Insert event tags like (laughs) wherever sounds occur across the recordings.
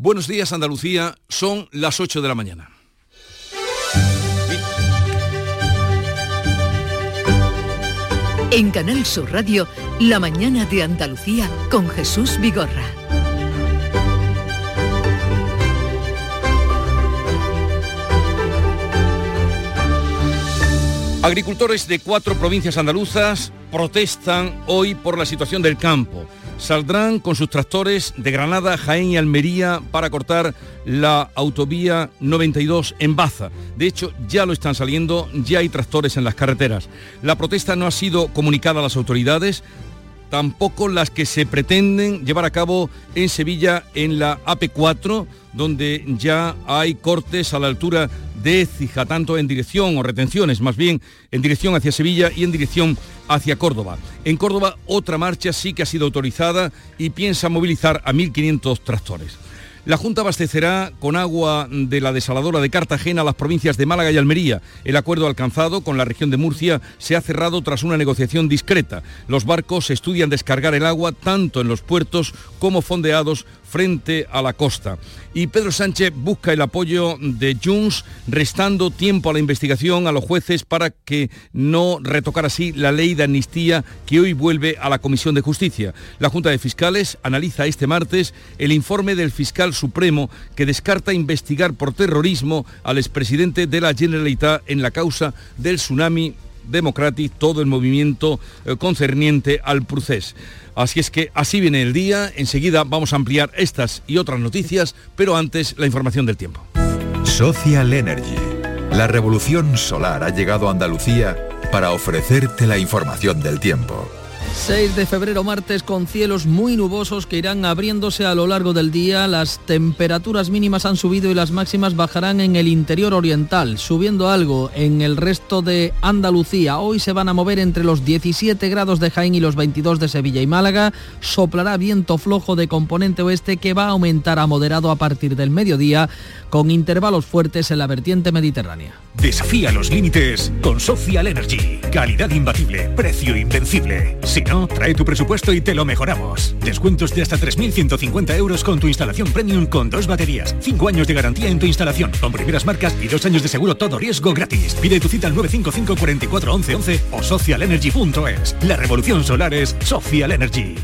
Buenos días Andalucía, son las 8 de la mañana. En Canal Sur Radio, La mañana de Andalucía con Jesús Vigorra. Agricultores de cuatro provincias andaluzas protestan hoy por la situación del campo. Saldrán con sus tractores de Granada, Jaén y Almería para cortar la autovía 92 en Baza. De hecho, ya lo están saliendo, ya hay tractores en las carreteras. La protesta no ha sido comunicada a las autoridades, tampoco las que se pretenden llevar a cabo en Sevilla en la AP4, donde ya hay cortes a la altura de Écija, tanto en dirección o retenciones, más bien en dirección hacia Sevilla y en dirección hacia Córdoba. En Córdoba otra marcha sí que ha sido autorizada y piensa movilizar a 1.500 tractores. La Junta abastecerá con agua de la desaladora de Cartagena las provincias de Málaga y Almería. El acuerdo alcanzado con la región de Murcia se ha cerrado tras una negociación discreta. Los barcos estudian descargar el agua tanto en los puertos como fondeados frente a la costa. Y Pedro Sánchez busca el apoyo de Junts, restando tiempo a la investigación a los jueces para que no retocara así la ley de amnistía que hoy vuelve a la Comisión de Justicia. La Junta de Fiscales analiza este martes el informe del fiscal supremo que descarta investigar por terrorismo al expresidente de la Generalitat en la causa del tsunami Democratic, todo el movimiento eh, concerniente al procés. Así es que así viene el día, enseguida vamos a ampliar estas y otras noticias, pero antes la información del tiempo. Social Energy. La revolución solar ha llegado a Andalucía para ofrecerte la información del tiempo. 6 de febrero martes con cielos muy nubosos que irán abriéndose a lo largo del día. Las temperaturas mínimas han subido y las máximas bajarán en el interior oriental, subiendo algo en el resto de Andalucía. Hoy se van a mover entre los 17 grados de Jaén y los 22 de Sevilla y Málaga. Soplará viento flojo de componente oeste que va a aumentar a moderado a partir del mediodía con intervalos fuertes en la vertiente mediterránea. Desafía los límites con Social Energy. Calidad imbatible, precio invencible. Si no, trae tu presupuesto y te lo mejoramos. Descuentos de hasta 3.150 euros con tu instalación premium con dos baterías. Cinco años de garantía en tu instalación con primeras marcas y dos años de seguro todo riesgo gratis. Pide tu cita al 955 44 11 11 o socialenergy.es. La revolución solar es Social Energy.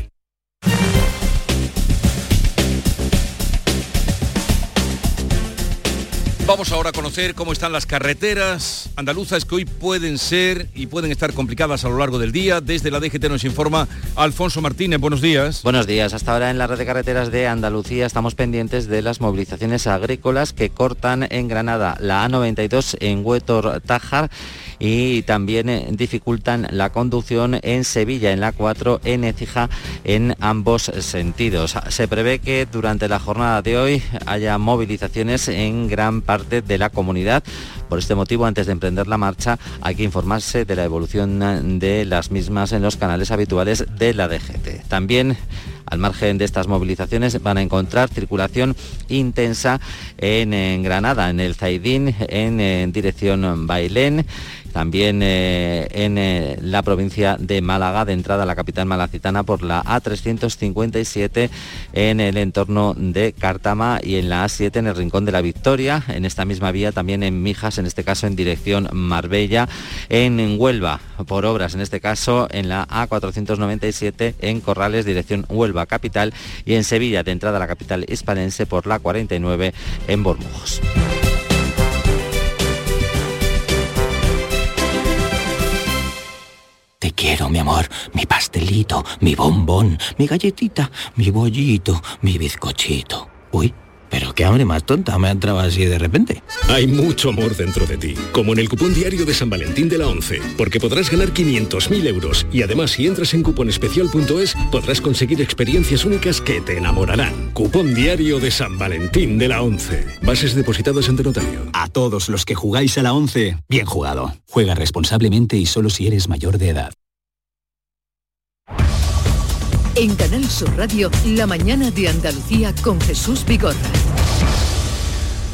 Vamos ahora a conocer cómo están las carreteras andaluzas que hoy pueden ser y pueden estar complicadas a lo largo del día. Desde la DGT nos informa Alfonso Martínez. Buenos días. Buenos días. Hasta ahora en la red de carreteras de Andalucía estamos pendientes de las movilizaciones agrícolas que cortan en Granada la A92 en Huetor Tajar y también eh, dificultan la conducción en Sevilla, en la 4, en Ecija, en ambos sentidos. Se prevé que durante la jornada de hoy haya movilizaciones en gran parte de la comunidad. Por este motivo, antes de emprender la marcha, hay que informarse de la evolución de las mismas en los canales habituales de la DGT. También al margen de estas movilizaciones van a encontrar circulación intensa en, Granada, en el Zaidín, en dirección Bailén también eh, en eh, la provincia de Málaga, de entrada a la capital malacitana por la A357 en el entorno de Cártama y en la A7 en el Rincón de la Victoria, en esta misma vía también en Mijas, en este caso en dirección Marbella, en Huelva, por obras en este caso en la A497 en Corrales, dirección Huelva capital. Y en Sevilla, de entrada a la capital hispanense por la 49 en Bormujos. Quiero, mi amor, mi pastelito, mi bombón, mi galletita, mi bollito, mi bizcochito. Uy, pero qué hambre más tonta me ha entrado así de repente. Hay mucho amor dentro de ti, como en el cupón diario de San Valentín de la 11, porque podrás ganar 500.000 euros y además si entras en cuponespecial.es podrás conseguir experiencias únicas que te enamorarán. Cupón diario de San Valentín de la 11. Bases depositadas ante notario. A todos los que jugáis a la 11, bien jugado. Juega responsablemente y solo si eres mayor de edad. En Canal Sur Radio, la mañana de Andalucía con Jesús Vigorra.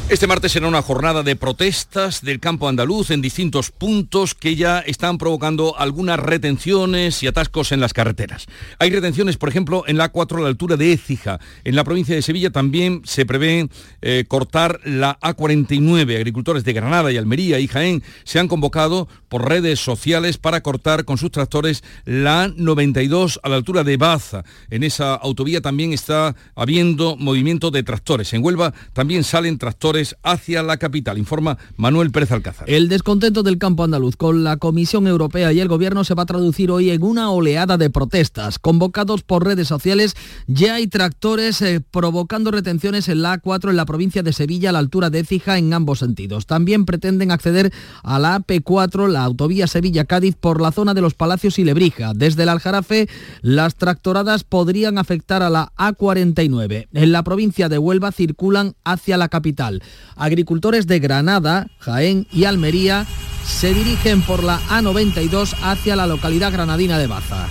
Este martes será una jornada de protestas del campo andaluz en distintos puntos que ya están provocando algunas retenciones y atascos en las carreteras. Hay retenciones, por ejemplo, en la A4 a la altura de Écija. En la provincia de Sevilla también se prevé eh, cortar la A49. Agricultores de Granada y Almería y Jaén se han convocado por redes sociales para cortar con sus tractores la A92 a la altura de Baza. En esa autovía también está habiendo movimiento de tractores. En Huelva también salen tractores hacia la capital, informa Manuel Pérez Alcázar. El descontento del campo andaluz con la Comisión Europea y el Gobierno se va a traducir hoy en una oleada de protestas. Convocados por redes sociales, ya hay tractores eh, provocando retenciones en la A4 en la provincia de Sevilla a la altura de Écija en ambos sentidos. También pretenden acceder a la AP4, la autovía Sevilla-Cádiz, por la zona de los Palacios y Lebrija. Desde el Aljarafe, las tractoradas podrían afectar a la A49. En la provincia de Huelva circulan hacia la capital. Agricultores de Granada, Jaén y Almería se dirigen por la A92 hacia la localidad granadina de Baza.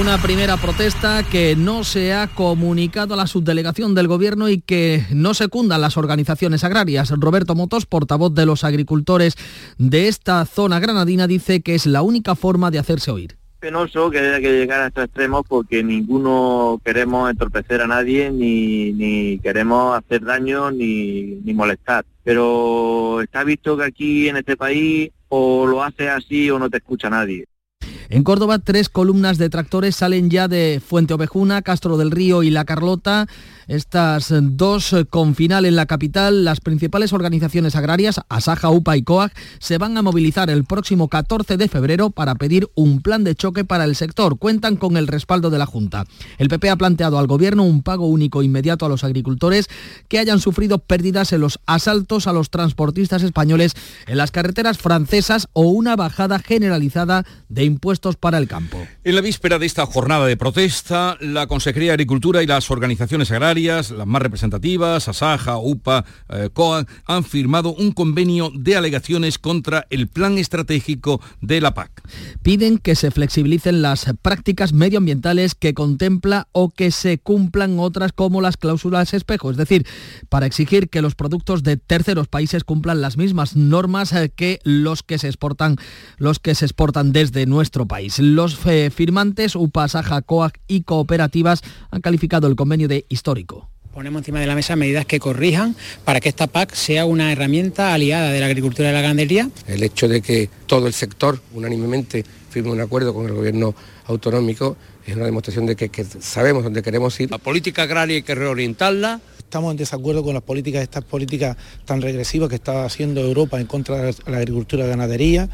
Una primera protesta que no se ha comunicado a la subdelegación del Gobierno y que no secundan las organizaciones agrarias. Roberto Motos, portavoz de los agricultores de esta zona granadina, dice que es la única forma de hacerse oír penoso que haya que llegar a estos extremos porque ninguno queremos entorpecer a nadie ni, ni queremos hacer daño ni, ni molestar. Pero está visto que aquí en este país o lo haces así o no te escucha nadie. En Córdoba, tres columnas de tractores salen ya de Fuente Ovejuna, Castro del Río y La Carlota. Estas dos eh, con final en la capital, las principales organizaciones agrarias, Asaja, UPA y COAG, se van a movilizar el próximo 14 de febrero para pedir un plan de choque para el sector. Cuentan con el respaldo de la Junta. El PP ha planteado al Gobierno un pago único inmediato a los agricultores que hayan sufrido pérdidas en los asaltos a los transportistas españoles en las carreteras francesas o una bajada generalizada de impuestos para el campo. En la víspera de esta jornada de protesta, la Consejería de Agricultura y las organizaciones agrarias las más representativas, Asaja, UPA, eh, han firmado un convenio de alegaciones contra el plan estratégico de la PAC. Piden que se flexibilicen las prácticas medioambientales que contempla o que se cumplan otras como las cláusulas espejo, es decir, para exigir que los productos de terceros países cumplan las mismas normas eh, que los que se exportan, los que se exportan desde nuestro país. Los eh, firmantes UPA, Asaja, COAC y cooperativas han calificado el convenio de histórico Ponemos encima de la mesa medidas que corrijan para que esta PAC sea una herramienta aliada de la agricultura y la ganadería. El hecho de que todo el sector unánimemente firme un acuerdo con el gobierno autonómico es una demostración de que, sabemos dónde queremos ir. La política agraria hay que reorientarla. Estamos en desacuerdo con las políticas, estas políticas tan regresivas que está haciendo Europa en contra de la agricultura y la ganadería.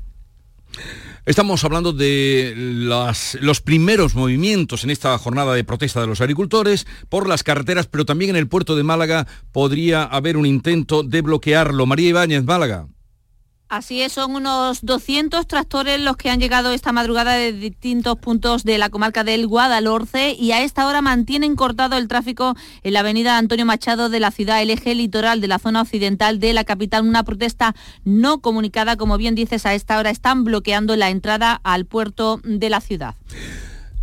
Estamos hablando de los primeros movimientos en esta jornada de protesta de los agricultores por las carreteras, pero también en el puerto de Málaga podría haber un intento de bloquearlo. María Ibáñez, Málaga. Así es, son unos 200 tractores los que han llegado esta madrugada de distintos puntos de la comarca del Guadalhorce y a esta hora mantienen cortado el tráfico en la avenida Antonio Machado de la ciudad, el eje litoral de la zona occidental de la capital. Una protesta no comunicada, como bien dices, a esta hora están bloqueando la entrada al puerto de la ciudad.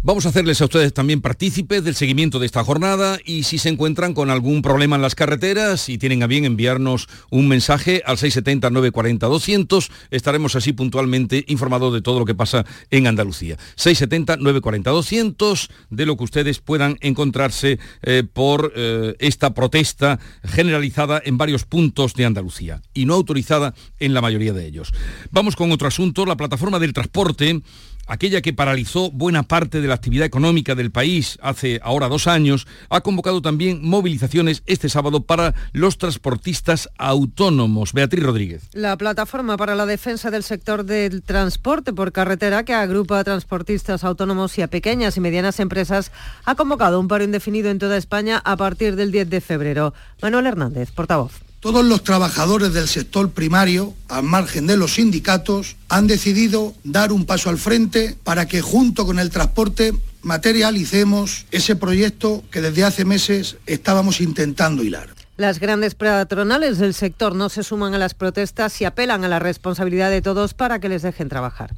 Vamos a hacerles a ustedes también partícipes del seguimiento de esta jornada y si se encuentran con algún problema en las carreteras y tienen a bien enviarnos un mensaje al 670-940-200, estaremos así puntualmente informados de todo lo que pasa en Andalucía. 670-940-200, de lo que ustedes puedan encontrarse eh, por eh, esta protesta generalizada en varios puntos de Andalucía y no autorizada en la mayoría de ellos. Vamos con otro asunto, la plataforma del transporte aquella que paralizó buena parte de la actividad económica del país hace ahora dos años, ha convocado también movilizaciones este sábado para los transportistas autónomos. Beatriz Rodríguez. La plataforma para la defensa del sector del transporte por carretera, que agrupa a transportistas autónomos y a pequeñas y medianas empresas, ha convocado un paro indefinido en toda España a partir del 10 de febrero. Manuel Hernández, portavoz. Todos los trabajadores del sector primario, al margen de los sindicatos, han decidido dar un paso al frente para que junto con el transporte materialicemos ese proyecto que desde hace meses estábamos intentando hilar. Las grandes patronales del sector no se suman a las protestas y apelan a la responsabilidad de todos para que les dejen trabajar.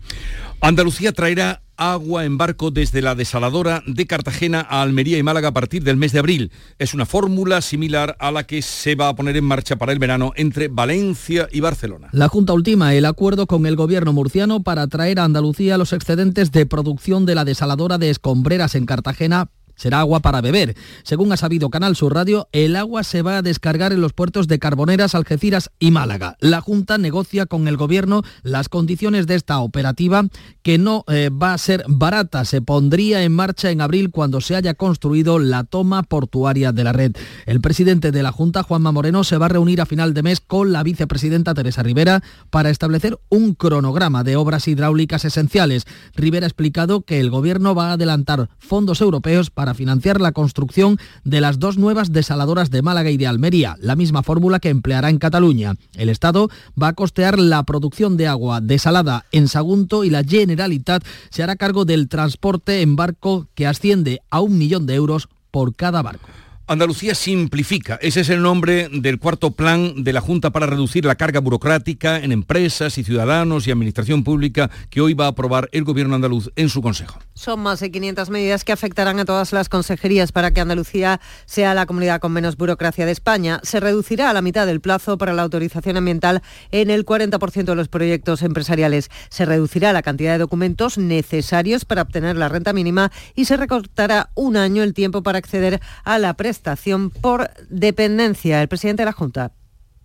Andalucía traerá agua en barco desde la desaladora de Cartagena a Almería y Málaga a partir del mes de abril. Es una fórmula similar a la que se va a poner en marcha para el verano entre Valencia y Barcelona. La Junta ultima el acuerdo con el gobierno murciano para traer a Andalucía los excedentes de producción de la desaladora de Escombreras en Cartagena será agua para beber. Según ha sabido Canal Sur Radio, el agua se va a descargar en los puertos de Carboneras, Algeciras y Málaga. La Junta negocia con el Gobierno las condiciones de esta operativa, que no eh, va a ser barata. Se pondría en marcha en abril cuando se haya construido la toma portuaria de la red. El presidente de la Junta, Juanma Moreno, se va a reunir a final de mes con la vicepresidenta Teresa Rivera para establecer un cronograma de obras hidráulicas esenciales. Rivera ha explicado que el Gobierno va a adelantar fondos europeos para financiar la construcción de las dos nuevas desaladoras de Málaga y de Almería, la misma fórmula que empleará en Cataluña. El Estado va a costear la producción de agua desalada en Sagunto y la Generalitat se hará cargo del transporte en barco que asciende a un millón de euros por cada barco. Andalucía simplifica. Ese es el nombre del cuarto plan de la Junta para reducir la carga burocrática en empresas y ciudadanos y administración pública que hoy va a aprobar el gobierno andaluz en su consejo. Son más de 500 medidas que afectarán a todas las consejerías para que Andalucía sea la comunidad con menos burocracia de España. Se reducirá a la mitad del plazo para la autorización ambiental en el 40% de los proyectos empresariales. Se reducirá la cantidad de documentos necesarios para obtener la renta mínima y se recortará un año el tiempo para acceder a la prestación estación por dependencia. El presidente de la Junta.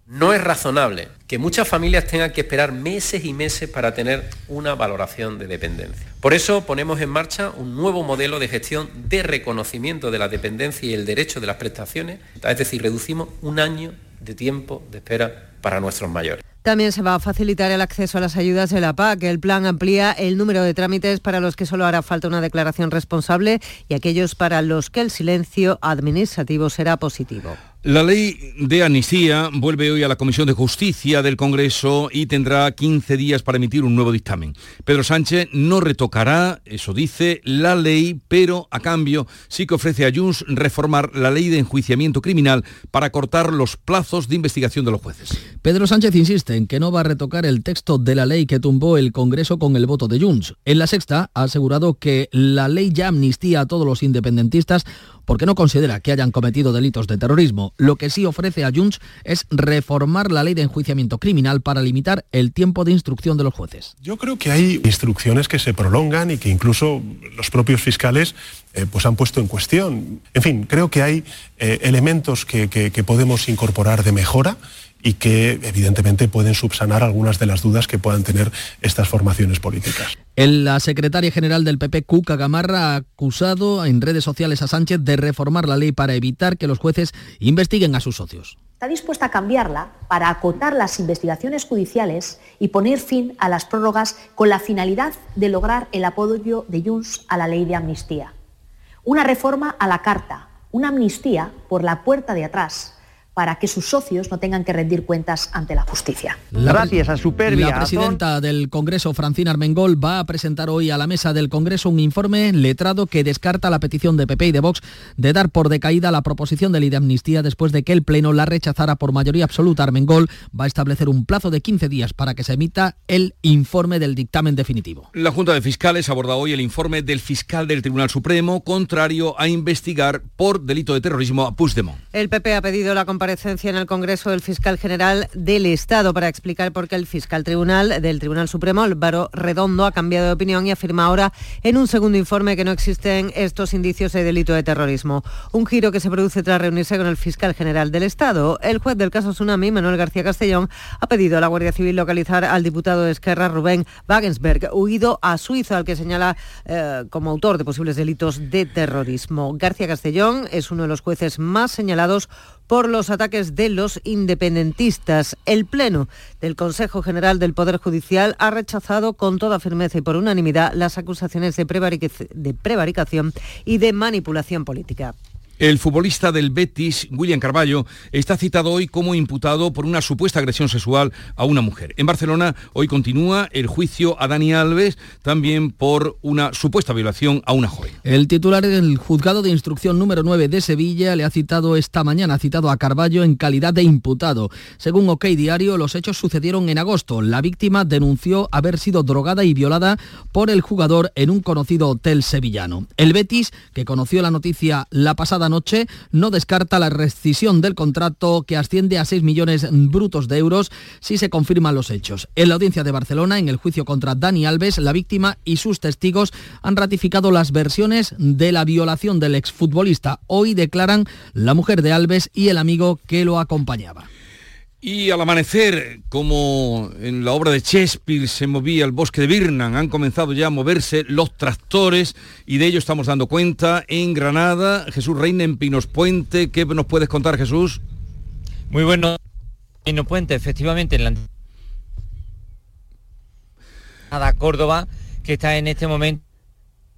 No es razonable que muchas familias tengan que esperar meses y meses para tener una valoración de dependencia. Por eso ponemos en marcha un nuevo modelo de gestión de reconocimiento de la dependencia y el derecho de las prestaciones, es decir, reducimos un año de tiempo de espera para nuestros mayores. También se va a facilitar el acceso a las ayudas de la PAC. El plan amplía el número de trámites para los que solo hará falta una declaración responsable y aquellos para los que el silencio administrativo será positivo. La ley de amnistía vuelve hoy a la Comisión de Justicia del Congreso y tendrá 15 días para emitir un nuevo dictamen. Pedro Sánchez no retocará, eso dice, la ley, pero a cambio sí que ofrece a Junts reformar la ley de enjuiciamiento criminal para cortar los plazos de investigación de los jueces. Pedro Sánchez insiste en que no va a retocar el texto de la ley que tumbó el Congreso con el voto de Junts. En la sexta ha asegurado que la ley ya amnistía a todos los independentistas porque no considera que hayan cometido delitos de terrorismo. Lo que sí ofrece a Junts es reformar la ley de enjuiciamiento criminal para limitar el tiempo de instrucción de los jueces. Yo creo que hay instrucciones que se prolongan y que incluso los propios fiscales eh, pues han puesto en cuestión. En fin, creo que hay eh, elementos que podemos incorporar de mejora y que evidentemente pueden subsanar algunas de las dudas que puedan tener estas formaciones políticas. La secretaria general del PP, Cuca Gamarra, ha acusado en redes sociales a Sánchez de reformar la ley para evitar que los jueces investiguen a sus socios. Está dispuesta a cambiarla para acotar las investigaciones judiciales y poner fin a las prórrogas con la finalidad de lograr el apoyo de Junts a la ley de amnistía. Una reforma a la carta, una amnistía por la puerta de atrás, para que sus socios no tengan que rendir cuentas ante la justicia. Gracias a Supervia. La presidenta del Congreso, Francina Armengol, va a presentar hoy a la mesa del Congreso un informe letrado que descarta la petición de PP y de Vox de dar por decaída la proposición de ley de amnistía después de que el Pleno la rechazara por mayoría absoluta. Armengol va a establecer un plazo de 15 días para que se emita el informe del dictamen definitivo. La Junta de Fiscales aborda hoy el informe del fiscal del Tribunal Supremo contrario a investigar por delito de terrorismo a Puigdemont. El PP ha pedido la comparecencia en el Congreso del fiscal general del Estado para explicar por qué el fiscal tribunal del Tribunal Supremo, Álvaro Redondo, ha cambiado de opinión y afirma ahora en un segundo informe que no existen estos indicios de delito de terrorismo. Un giro que se produce tras reunirse con el fiscal general del Estado. El juez del caso Tsunami, Manuel García Castellón, ha pedido a la Guardia Civil localizar al diputado de Esquerra, Rubén Wagensberg, huido a Suiza, al que señala eh, como autor de posibles delitos de terrorismo. García Castellón es uno de los jueces más señalados por los ataques de los independentistas. El Pleno del Consejo General del Poder Judicial ha rechazado con toda firmeza y por unanimidad las acusaciones de, prevaricación y de manipulación política. El futbolista del Betis, William Carballo, está citado hoy como imputado por una supuesta agresión sexual a una mujer. En Barcelona hoy continúa el juicio a Dani Alves, también por una supuesta violación a una joven. El titular del juzgado de instrucción número 9 de Sevilla le ha citado esta mañana, ha citado a Carballo en calidad de imputado. Según OK Diario, los hechos sucedieron en agosto. La víctima denunció haber sido drogada y violada por el jugador en un conocido hotel sevillano. El Betis, que conoció la noticia la pasada noche no descarta la rescisión del contrato que asciende a 6 millones brutos de euros si se confirman los hechos. En la audiencia de Barcelona, en el juicio contra Dani Alves, la víctima y sus testigos han ratificado las versiones de la violación del exfutbolista. Hoy declaran la mujer de Alves y el amigo que lo acompañaba. Y al amanecer, como en la obra de Shakespeare se movía el bosque de Birnam, han comenzado ya a moverse los tractores y de ello estamos dando cuenta en Granada. Jesús Reina en Pinos Puente. ¿Qué nos puedes contar, Jesús? Muy bueno. Pinos Puente, efectivamente, en la Córdoba, que está en este momento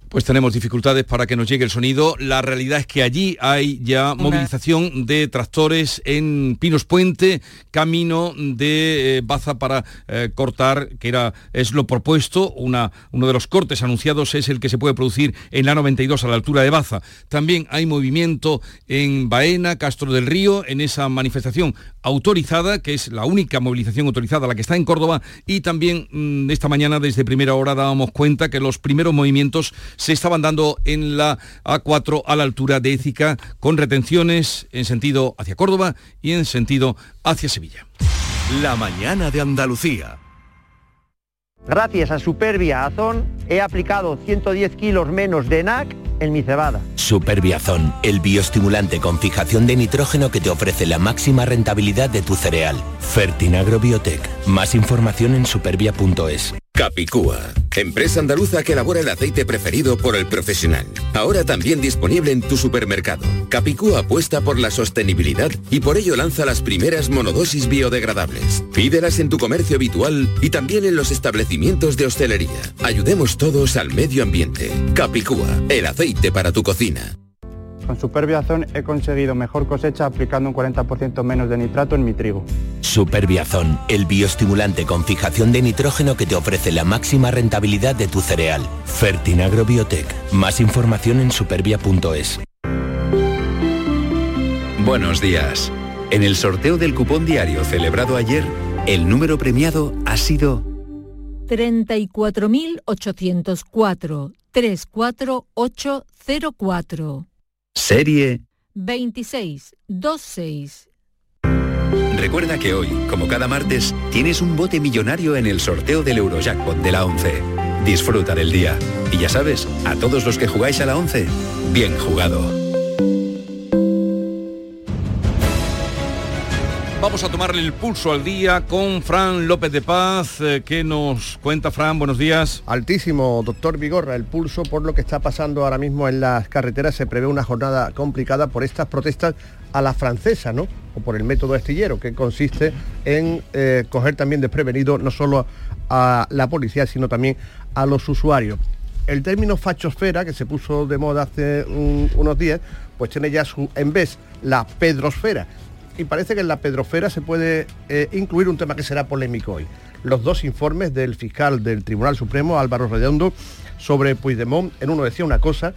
pues tenemos dificultades para que nos llegue el sonido. La realidad es que allí hay ya movilización de tractores en Pinos Puente, camino de eh, Baza para eh, cortar, que era, es lo propuesto. Una, uno de los cortes anunciados es el que se puede producir en la 92 a la altura de Baza. También hay movimiento en Baena, Castro del Río, en esa manifestación autorizada, que es la única movilización autorizada, la que está en Córdoba, y también mm, esta mañana desde primera hora dábamos cuenta que los primeros movimientos se estaban dando en la A4 a la altura de Écija, con retenciones en sentido hacia Córdoba y en sentido hacia Sevilla. La mañana de Andalucía. Gracias a Superbia Azón he aplicado 110 kilos menos de NAC en mi cebada. Superbiazón, el bioestimulante con fijación de nitrógeno que te ofrece la máxima rentabilidad de tu cereal. Fertinagro Biotech. Más información en supervia.es. Capicúa, empresa andaluza que elabora el aceite preferido por el profesional. Ahora también disponible en tu supermercado. Capicúa apuesta por la sostenibilidad y por ello lanza las primeras monodosis biodegradables. Pídelas en tu comercio habitual y también en los establecimientos de hostelería. Ayudemos todos al medio ambiente. Capicúa, el aceite para tu cocina. Con Superbiazón he conseguido mejor cosecha aplicando un 40% menos de nitrato en mi trigo. Superbiazón, el bioestimulante con fijación de nitrógeno que te ofrece la máxima rentabilidad de tu cereal. Fertinagro Biotech. Más información en supervia.es. Buenos días. En el sorteo del cupón diario celebrado ayer, el número premiado ha sido 34.804 34804. Serie 2626. Recuerda que hoy, como cada martes, tienes un bote millonario en el sorteo del Eurojackpot de la 11. Disfruta del día. Y ya sabes, a todos los que jugáis a la 11, bien jugado. Vamos a tomarle el pulso al día con Fran López de Paz. Eh, ¿Qué nos cuenta Fran? Buenos días. Altísimo, doctor Vigorra, el pulso por lo que está pasando ahora mismo en las carreteras. Se prevé una jornada complicada por estas protestas a la francesa, ¿no? O por el método estillero, que consiste en eh, coger también desprevenido no solo a la policía, sino también a los usuarios. El término fachosfera, que se puso de moda hace unos días, pues tiene ya su, en vez, la pedrosfera y parece que en la pedrofera se puede eh, incluir un tema que será polémico hoy. Los dos informes del fiscal del Tribunal Supremo, Álvaro Redondo, sobre Puigdemont, en uno decía una cosa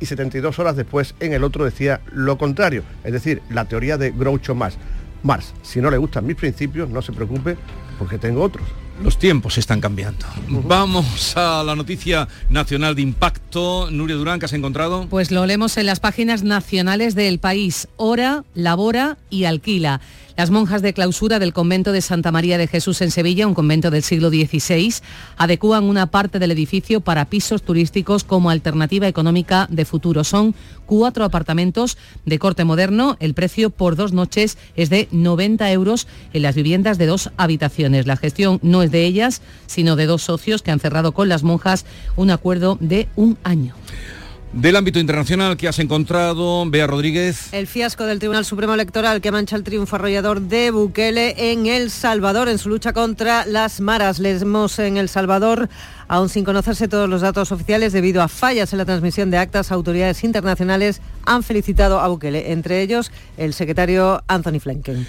y 72 horas después en el otro decía lo contrario, es decir, la teoría de Groucho Marx. Mars, si no le gustan mis principios, no se preocupe porque tengo otros. Los tiempos están cambiando. Vamos a la noticia nacional de impacto. Nuria Durán, ¿qué has encontrado? Pues lo leemos en las páginas nacionales del país. Hora, labora y alquila. Las monjas de clausura del convento de Santa María de Jesús en Sevilla, un convento del siglo XVI, adecúan una parte del edificio para pisos turísticos como alternativa económica de futuro. Son cuatro apartamentos de corte moderno. El precio por dos noches es de 90 euros en las viviendas de dos habitaciones. La gestión no es de ellas, sino de dos socios que han cerrado con las monjas un acuerdo de un año. Del ámbito internacional que has encontrado, Bea Rodríguez. El fiasco del Tribunal Supremo Electoral que mancha el triunfo arrollador de Bukele en El Salvador en su lucha contra las maras. Leemos en El Salvador, aún sin conocerse todos los datos oficiales debido a fallas en la transmisión de actas, autoridades internacionales han felicitado a Bukele, entre ellos el secretario Anthony Flenken.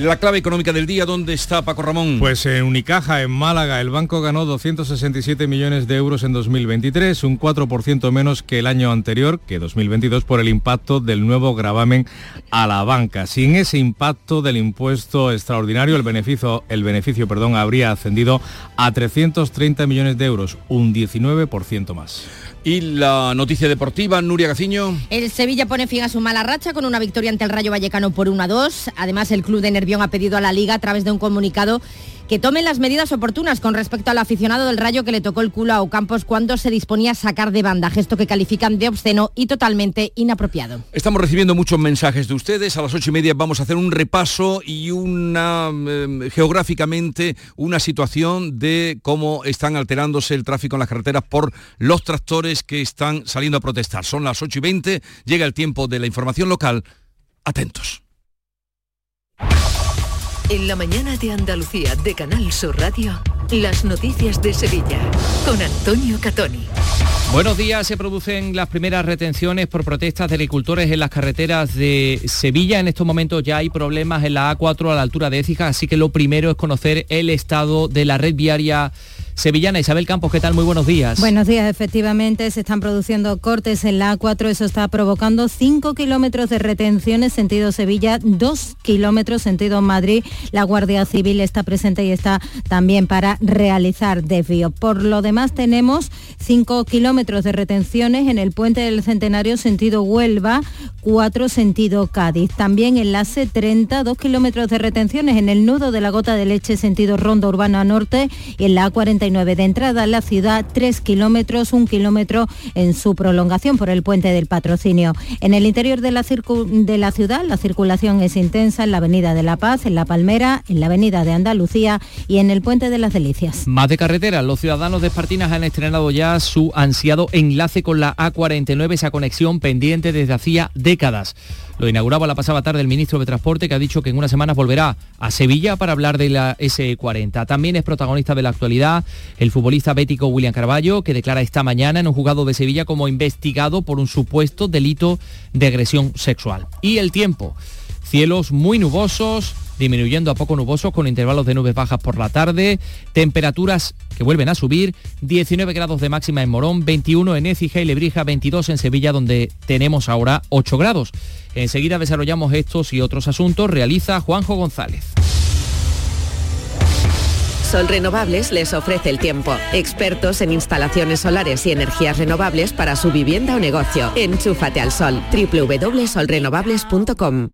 La clave económica del día, ¿dónde está Paco Ramón? Pues en Unicaja, en Málaga, el banco ganó 267 millones de euros en 2023, un 4% menos que el año anterior, que 2022, por el impacto del nuevo gravamen a la banca. Sin ese impacto del impuesto extraordinario, el beneficio, el beneficio perdón, habría ascendido a 330 millones de euros, un 19% más. Y la noticia deportiva, Nuria Gaciño. El Sevilla pone fin a su mala racha con una victoria ante el Rayo Vallecano por 1 a 2. Además, el club de Nervión ha pedido a la Liga a través de un comunicado que tomen las medidas oportunas con respecto al aficionado del Rayo que le tocó el culo a Ocampos cuando se disponía a sacar de banda, gesto que califican de obsceno y totalmente inapropiado. Estamos recibiendo muchos mensajes de ustedes. A las ocho y media vamos a hacer un repaso y una eh, geográficamente una situación de cómo están alterándose el tráfico en las carreteras por los tractores que están saliendo a protestar. Son las ocho y veinte, llega el tiempo de la información local. Atentos. En la mañana de Andalucía de Canal Sur Radio, las noticias de Sevilla con Antonio Catoni. Buenos días, se producen las primeras retenciones por protestas de agricultores en las carreteras de Sevilla. En estos momentos ya hay problemas en la A4 a la altura de Écija, así que lo primero es conocer el estado de la red viaria sevillana. Isabel Campos, ¿qué tal? Muy buenos días. Buenos días, efectivamente se están produciendo cortes en la A4, eso está provocando 5 kilómetros de retenciones sentido Sevilla, 2 kilómetros sentido Madrid. La Guardia Civil está presente y está también para realizar desvío. Por lo demás tenemos 5 kilómetros de retenciones en el puente del Centenario sentido Huelva, 4 sentido Cádiz. También en la C30, 2 kilómetros de retenciones en el nudo de la gota de leche sentido Ronda Urbana Norte y en la A49 de entrada a la ciudad, 3 kilómetros, un kilómetro en su prolongación por el puente del patrocinio. En el interior de la, de la ciudad la circulación es intensa en la Avenida de la Paz, en la Palmera, en la Avenida de Andalucía y en el Puente de las Delicias. Más de carretera, los ciudadanos de Espartinas han estrenado ya su ansiado enlace con la A49, esa conexión pendiente desde hacía décadas. Lo inauguraba la pasada tarde el ministro de Transporte que ha dicho que en unas semanas volverá a Sevilla para hablar de la S40. También es protagonista de la actualidad el futbolista bético William Carballo, que declara esta mañana en un juzgado de Sevilla como investigado por un supuesto delito de agresión sexual. Y el tiempo. Cielos muy nubosos, disminuyendo a poco nubosos con intervalos de nubes bajas por la tarde, temperaturas que vuelven a subir, 19 grados de máxima en Morón, 21 en Écija y Lebrija, 22 en Sevilla donde tenemos ahora 8 grados. Enseguida desarrollamos estos y otros asuntos, realiza Juanjo González. Sol Renovables les ofrece el tiempo. Expertos en instalaciones solares y energías renovables para su vivienda o negocio. Enchúfate al sol. www.solrenovables.com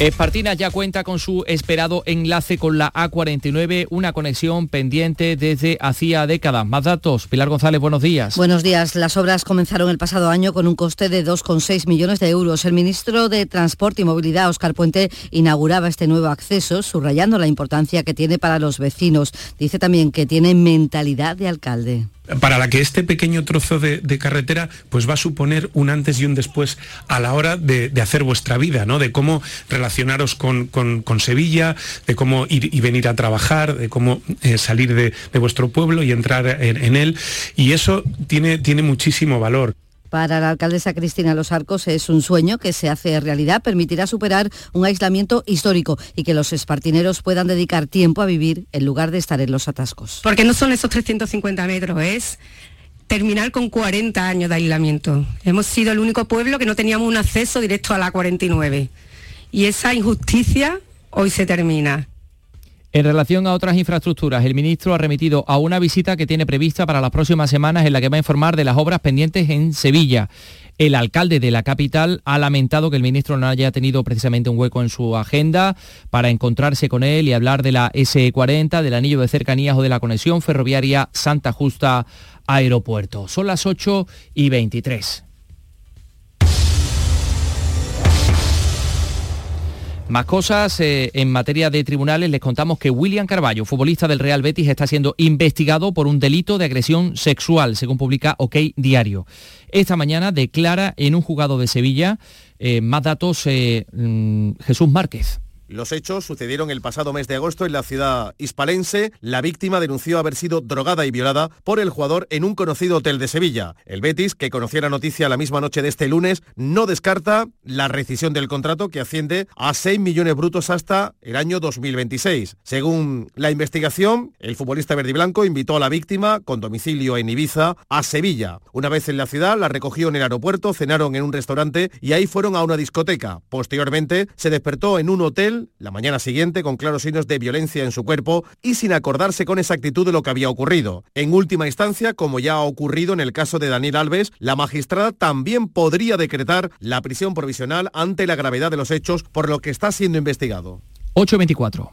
Espartinas ya cuenta con su esperado enlace con la A49, una conexión pendiente desde hacía décadas. Más datos. Pilar González, buenos días. Buenos días. Las obras comenzaron el pasado año con un coste de 2,6 millones de euros. El ministro de Transporte y Movilidad, Óscar Puente, inauguraba este nuevo acceso, subrayando la importancia que tiene para los vecinos. Dice también que tiene mentalidad de alcalde para la que este pequeño trozo de, carretera pues va a suponer un antes y un después a la hora de, hacer vuestra vida, ¿no? De cómo relacionaros con, Sevilla, de cómo ir y venir a trabajar, de cómo eh, salir de, vuestro pueblo y entrar en, en, él. Y eso tiene, tiene muchísimo valor. Para la alcaldesa Cristina Los Arcos es un sueño que se hace realidad, permitirá superar un aislamiento histórico y que los espartineros puedan dedicar tiempo a vivir en lugar de estar en los atascos. Porque no son esos 350 metros, es terminar con 40 años de aislamiento. Hemos sido el único pueblo que no teníamos un acceso directo a la 49. Y esa injusticia hoy se termina. En relación a otras infraestructuras, el ministro ha remitido a una visita que tiene prevista para las próximas semanas en la que va a informar de las obras pendientes en Sevilla. El alcalde de la capital ha lamentado que el ministro no haya tenido precisamente un hueco en su agenda para encontrarse con él y hablar de la S40, del anillo de cercanías o de la conexión ferroviaria Santa Justa Aeropuerto. Son las 8 y 23. Más cosas eh, en materia de tribunales, les contamos que William Carballo, futbolista del Real Betis, está siendo investigado por un delito de agresión sexual, según publica OK Diario. Esta mañana declara en un juzgado de Sevilla eh, más datos eh, mm, Jesús Márquez. Los hechos sucedieron el pasado mes de agosto en la ciudad hispalense. La víctima denunció haber sido drogada y violada por el jugador en un conocido hotel de Sevilla. El Betis, que conoció la noticia la misma noche de este lunes, no descarta la rescisión del contrato que asciende a 6 millones brutos hasta el año 2026. Según la investigación, el futbolista verde y blanco invitó a la víctima, con domicilio en Ibiza, a Sevilla. Una vez en la ciudad, la recogió en el aeropuerto, cenaron en un restaurante y ahí fueron a una discoteca. Posteriormente, se despertó en un hotel la mañana siguiente con claros signos de violencia en su cuerpo y sin acordarse con exactitud de lo que había ocurrido. En última instancia, como ya ha ocurrido en el caso de Daniel Alves, la magistrada también podría decretar la prisión provisional ante la gravedad de los hechos por lo que está siendo investigado. 824.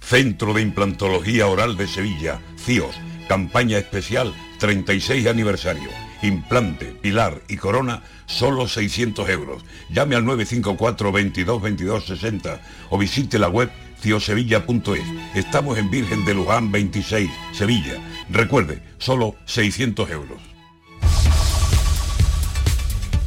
Centro de Implantología Oral de Sevilla, CIOS, campaña especial 36 aniversario. Implante, pilar y corona solo 600 euros. Llame al 954 22 22 60 o visite la web ciosevilla.es. Estamos en Virgen de Luján 26, Sevilla. Recuerde, solo 600 euros.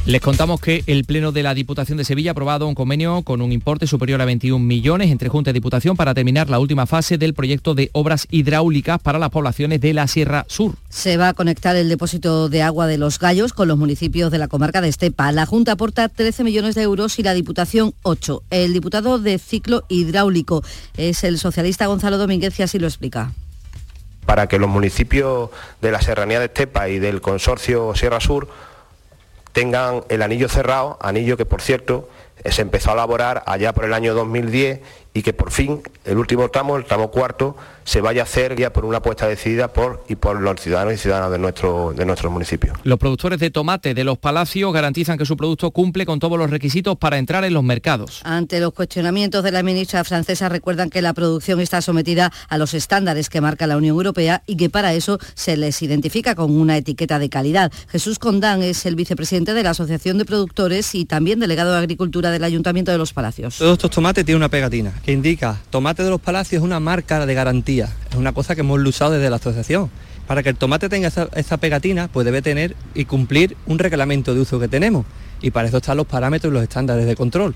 Les contamos que el Pleno de la Diputación de Sevilla ha aprobado un convenio con un importe superior a 21 millones entre Junta y Diputación para terminar la última fase del proyecto de obras hidráulicas para las poblaciones de la Sierra Sur. Se va a conectar el depósito de agua de los Gallos con los municipios de la comarca de Estepa. La Junta aporta 13 millones de euros y la Diputación 8. El diputado de ciclo hidráulico es el socialista Gonzalo Domínguez y así lo explica para que los municipios de la Serranía de Estepa y del consorcio Sierra Sur tengan el anillo cerrado, anillo que por cierto se empezó a elaborar allá por el año 2010 y que por fin el último tramo, el tramo cuarto, se vaya a hacer ya por una apuesta decidida por y por los ciudadanos y ciudadanas de nuestro, de nuestro municipio. Los productores de tomate de los palacios garantizan que su producto cumple con todos los requisitos para entrar en los mercados. Ante los cuestionamientos de la ministra francesa recuerdan que la producción está sometida a los estándares que marca la Unión Europea y que para eso se les identifica con una etiqueta de calidad. Jesús Condán es el vicepresidente de la Asociación de Productores y también delegado de Agricultura del Ayuntamiento de los Palacios. Todos estos tomates tienen una pegatina que indica tomate de los Palacios es una marca de garantía es una cosa que hemos usado desde la asociación. Para que el tomate tenga esa, pegatina, pues debe tener y cumplir un reglamento de uso que tenemos. Y para eso están los parámetros y los estándares de control.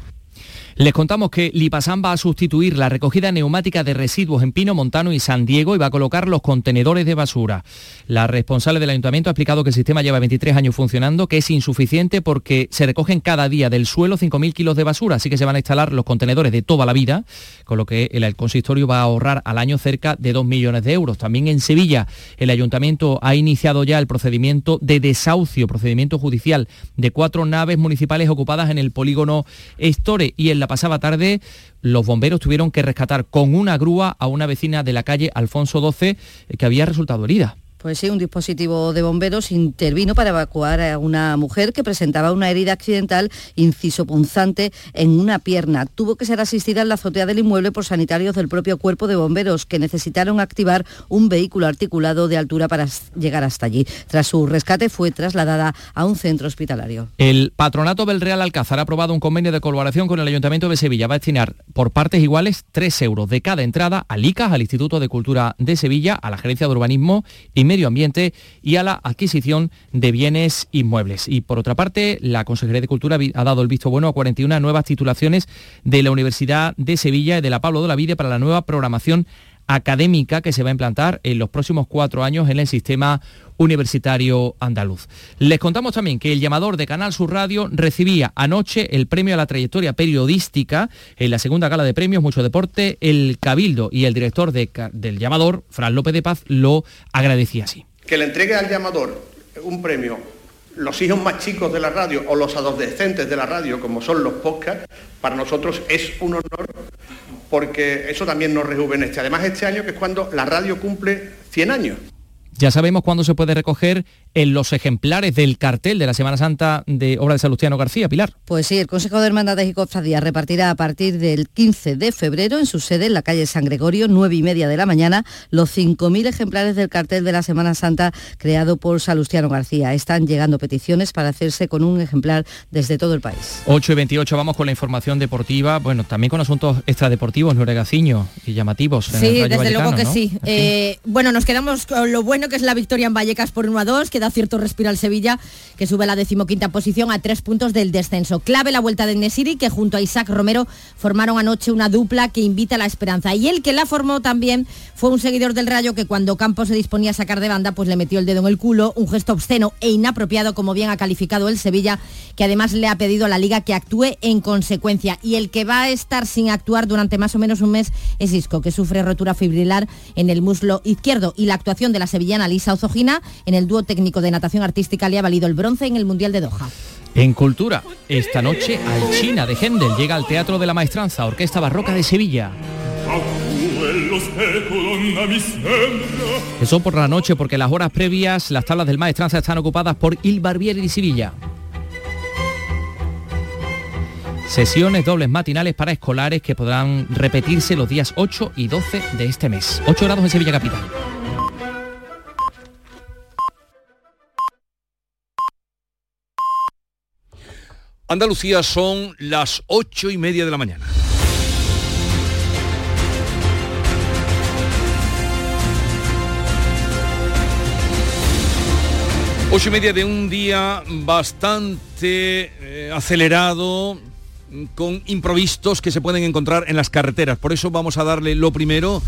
Les contamos que Lipasán va a sustituir la recogida neumática de residuos en Pino Montano y San Diego y va a colocar los contenedores de basura. La responsable del ayuntamiento ha explicado que el sistema lleva 23 años funcionando, que es insuficiente porque se recogen cada día del suelo 5.000 kilos de basura, así que se van a instalar los contenedores de toda la vida, con lo que el consistorio va a ahorrar al año cerca de 2 millones de euros. También en Sevilla el ayuntamiento ha iniciado ya el procedimiento de desahucio, procedimiento judicial de cuatro naves municipales ocupadas en el polígono Estore y en la pasada tarde los bomberos tuvieron que rescatar con una grúa a una vecina de la calle Alfonso XII eh, que había resultado herida. Pues sí, un dispositivo de bomberos intervino para evacuar a una mujer que presentaba una herida accidental inciso punzante en una pierna. Tuvo que ser asistida en la azotea del inmueble por sanitarios del propio cuerpo de bomberos que necesitaron activar un vehículo articulado de altura para llegar hasta allí. Tras su rescate fue trasladada a un centro hospitalario. El patronato del Real Alcázar ha aprobado un convenio de colaboración con el Ayuntamiento de Sevilla. Va a destinar por partes iguales 3 euros de cada entrada al ICAS, al Instituto de Cultura de Sevilla, a la Gerencia de Urbanismo y Medio Ambiente y a la adquisición de bienes inmuebles. Y por otra parte, la Consejería de Cultura ha dado el visto bueno a 41 nuevas titulaciones de la Universidad de Sevilla y de la Pablo de la Vide para la nueva programación académica que se va a implantar en los próximos cuatro años en el sistema universitario andaluz. Les contamos también que el llamador de Canal Sur Radio recibía anoche el premio a la trayectoria periodística en la segunda gala de premios Mucho Deporte. El Cabildo y el director del llamador, Fran López de Paz, lo agradecía así. Que le entregue al llamador un premio los hijos más chicos de la radio o los adolescentes de la radio, como son los podcasts, para nosotros es un honor porque eso también nos rejuvenece. Además, este año que es cuando la radio cumple 100 años. Ya sabemos cuándo se puede recoger en los ejemplares del cartel de la Semana Santa de obra de Salustiano García, Pilar. Pues sí, el Consejo de Hermandades y Cofradías repartirá a partir del 15 de febrero en su sede en la calle San Gregorio, 9 y media de la mañana, los 5.000 ejemplares del cartel de la Semana Santa creado por Salustiano García. Están llegando peticiones para hacerse con un ejemplar desde todo el país. 8 y 28 vamos con la información deportiva, bueno, también con asuntos extradeportivos, Gaciño, y llamativos. sí, desde luego que sí. Eh, bueno, nos quedamos con lo bueno que es la victoria en Vallecas por 1 a 2, que da cierto respiro al Sevilla, que sube a la decimoquinta posición a tres puntos del descenso. Clave la vuelta de Nesiri, que junto a Isaac Romero formaron anoche una dupla que invita a la esperanza. Y el que la formó también fue un seguidor del Rayo que cuando Campos se disponía a sacar de banda, pues le metió el dedo en el culo, un gesto obsceno e inapropiado, como bien ha calificado el Sevilla, que además le ha pedido a la liga que actúe en consecuencia. Y el que va a estar sin actuar durante más o menos un mes es Isco, que sufre rotura fibrilar en el muslo izquierdo. Y la actuación de la sevillana Lisa Ozogina en el dúo técnico de natación artística le ha valido el bronce en el Mundial de Doha. En cultura, esta noche Alchina de Händel llega al Teatro de la Maestranza, Orquesta Barroca de Sevilla. Eso por la noche porque las horas previas las tablas del Maestranza están ocupadas por Il Barbieri de Sevilla. Sesiones dobles matinales para escolares que podrán repetirse los días 8 y 12 de este mes. 8 grados en Sevilla Capital. Andalucía son las ocho y media de la mañana. Ocho y media de un día bastante eh, acelerado, con improvistos que se pueden encontrar en las carreteras. Por eso vamos a darle lo primero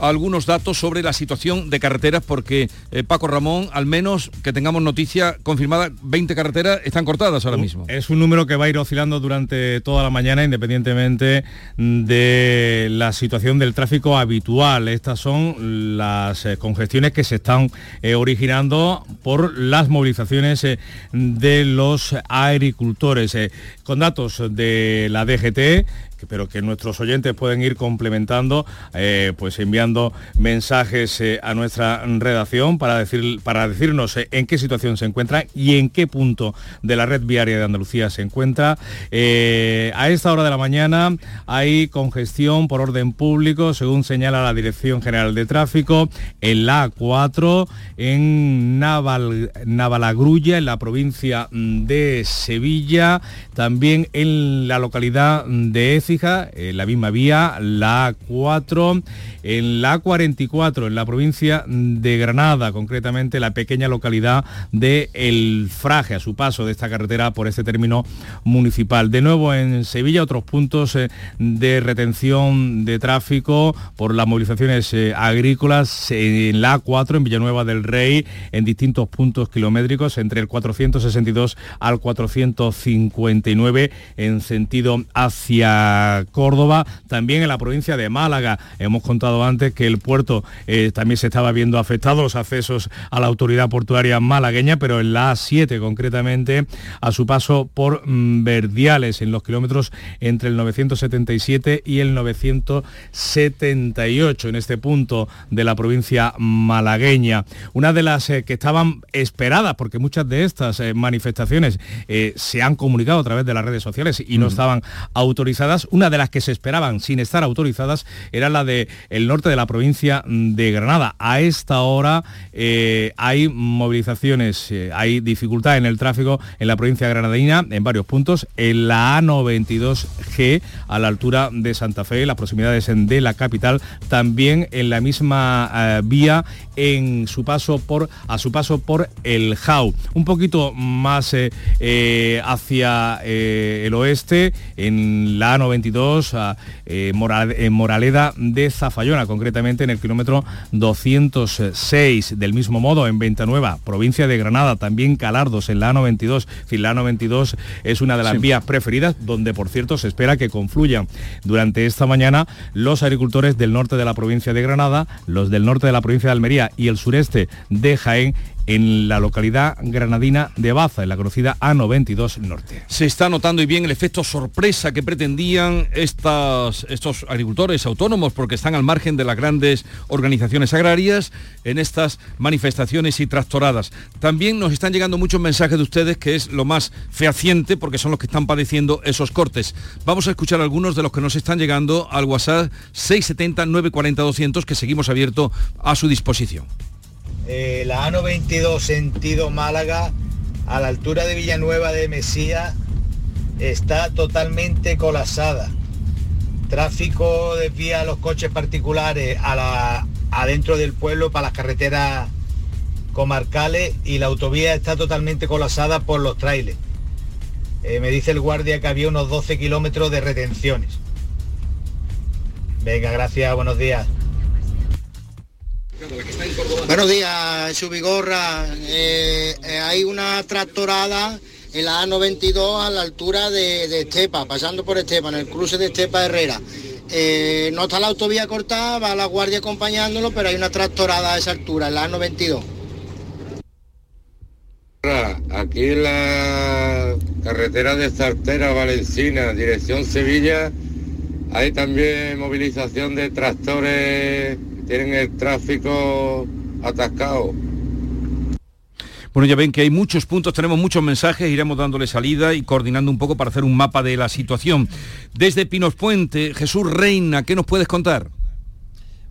algunos datos sobre la situación de carreteras porque eh, Paco Ramón, al menos que tengamos noticia confirmada, 20 carreteras están cortadas ahora mismo. Es un número que va a ir oscilando durante toda la mañana independientemente de la situación del tráfico habitual. Estas son las eh, congestiones que se están eh, originando por las movilizaciones de los agricultores. con datos de la DGT, pero que nuestros oyentes pueden ir complementando, eh, pues enviando mensajes eh, a nuestra redacción para, decir, para decirnos eh, en qué situación se encuentra y en qué punto de la red viaria de Andalucía se encuentra. a esta hora de la mañana hay congestión por orden público, según señala la Dirección General de Tráfico, en la A4, en Naval, Navalagrulla, en la provincia de Sevilla, también en la localidad de Écija, en la misma vía, la A4, en la A44, en la provincia de Granada, concretamente la pequeña localidad de El Fraje, a su paso de esta carretera por este término municipal. De nuevo en Sevilla, otros puntos eh, de retención de tráfico por las movilizaciones eh, agrícolas en la A4, en Villanueva del Rey, en distintos puntos kilométricos, entre el 462 al 459 en sentido hacia Córdoba, también en la provincia de Málaga. Hemos contado antes que el puerto eh, también se estaba viendo afectado, los accesos a la autoridad portuaria malagueña, pero en la A7 concretamente, a su paso por mm, Verdiales, en los kilómetros entre el 977 y el 978, en este punto de la provincia malagueña. Una de las eh, que estaban esperadas, porque muchas de estas eh, manifestaciones se han comunicado a través de las redes sociales y no estaban autorizadas. Una de las que se esperaban sin estar autorizadas era la del el norte de la provincia de Granada. A esta hora eh, hay movilizaciones, eh, hay dificultad en el tráfico en la provincia granadina en varios puntos. En la A92G, a la altura de Santa Fe, las proximidades de la capital, también en la misma eh, vía en su paso por, a su paso por el JAU. Un poquito más hacia el oeste, en la A92, en Moraleda de Zafayona, concretamente en el kilómetro 206. Del mismo modo, en Venta Nueva, provincia de Granada, también Calardos, en la A92. la A92 es una de las vías preferidas, donde por cierto se espera que confluyan durante esta mañana los agricultores del norte de la provincia de Granada, los del norte de la provincia de Almería y el sureste de Jaén en la localidad granadina de Baza, en la conocida A92 Norte. Se está notando y bien el efecto sorpresa que pretendían estas, estos agricultores autónomos porque están al margen de las grandes organizaciones agrarias en estas manifestaciones y tractoradas. También nos están llegando muchos mensajes de ustedes que es lo más fehaciente porque son los que están padeciendo esos cortes. Vamos a escuchar algunos de los que nos están llegando al WhatsApp 670 940 200 que seguimos abierto a su disposición. Eh, la A92 sentido Málaga a la altura de Villanueva de Mesía está totalmente colapsada. Tráfico desvía los coches particulares a la, adentro del pueblo para las carreteras comarcales y la autovía está totalmente colapsada por los trailers. Eh, me dice el guardia que había unos 12 kilómetros de retenciones. Venga, gracias, buenos días. Buenos días, Subigorra. Eh, eh, hay una tractorada en la A92 a la altura de, Estepa, pasando por Estepa, en el cruce de Estepa Herrera. Eh, no está la autovía cortada, va la guardia acompañándolo, pero hay una tractorada a esa altura, en la A92. Aquí en la carretera de Sartera, Valencina, dirección Sevilla, hay también movilización de tractores tienen el tráfico atascado. Bueno, ya ven que hay muchos puntos, tenemos muchos mensajes, iremos dándole salida y coordinando un poco para hacer un mapa de la situación. Desde Pinos Puente, Jesús Reina, ¿qué nos puedes contar?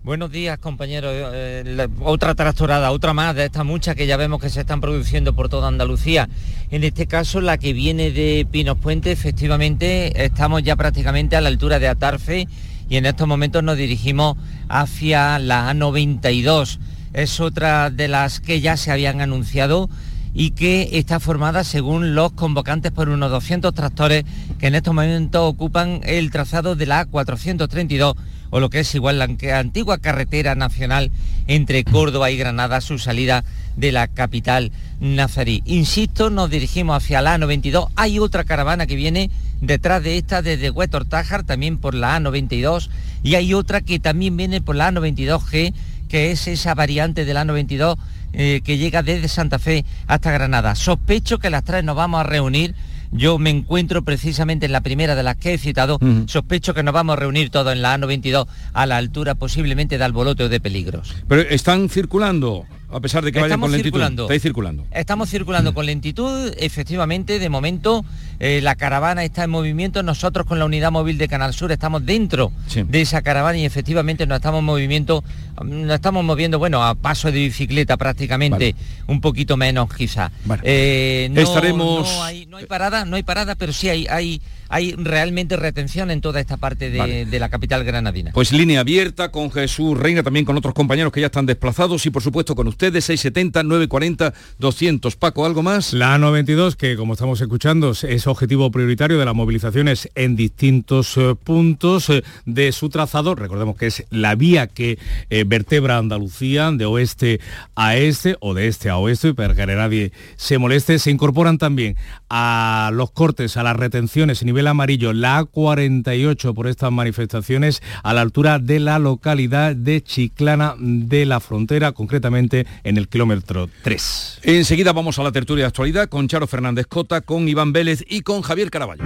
Buenos días, compañeros. Eh, otra tractorada, otra más de estas muchas que ya vemos que se están produciendo por toda Andalucía. En este caso, la que viene de Pinos Puente, efectivamente, estamos ya prácticamente a la altura de Atarfe y en estos momentos nos dirigimos hacia la A92. Es otra de las que ya se habían anunciado y que está formada según los convocantes por unos 200 tractores que en estos momentos ocupan el trazado de la A432 o lo que es igual la antigua carretera nacional entre Córdoba y Granada, su salida de la capital nazarí. Insisto, nos dirigimos hacia la A92. Hay otra caravana que viene detrás de esta desde Huetor Tájar, también por la A92, y hay otra que también viene por la A92G, que es esa variante de la A92 eh, que llega desde Santa Fe hasta Granada. Sospecho que las tres nos vamos a reunir yo me encuentro precisamente en la primera de las que he citado. Sospecho que nos vamos a reunir todos en la A92 a la altura posiblemente de Albolote o de Peligros. Pero están circulando a pesar de que vayan con lentitud. Circulando. Estáis circulando. Estamos circulando con lentitud, efectivamente, de momento eh, la caravana está en movimiento, nosotros con la unidad móvil de Canal Sur estamos dentro de esa caravana y efectivamente nos estamos movimiento, nos estamos moviendo, bueno, a paso de bicicleta prácticamente, un poquito menos quizá. Eh, Estaremos... no, hay, no hay parada, no hay parada, pero sí hay, hay hay realmente retención en toda esta parte de, la capital granadina. Pues línea abierta con Jesús Reina, también con otros compañeros que ya están desplazados y por supuesto con ustedes 670 940 200. Paco, ¿algo más? La A92, que como estamos escuchando es objetivo prioritario de las movilizaciones en distintos eh, puntos eh, de su trazado. Recordemos que es la vía que eh, vertebra Andalucía de oeste a este o de este a oeste, para que nadie se moleste. Se incorporan también a los cortes, a las retenciones en nivel amarillo, la A48 por estas manifestaciones a la altura de la localidad de Chiclana de la Frontera, concretamente en el kilómetro 3. Enseguida vamos a la tertulia de actualidad con Charo Fernández Cota, con Iván Vélez y con Javier Caraballo.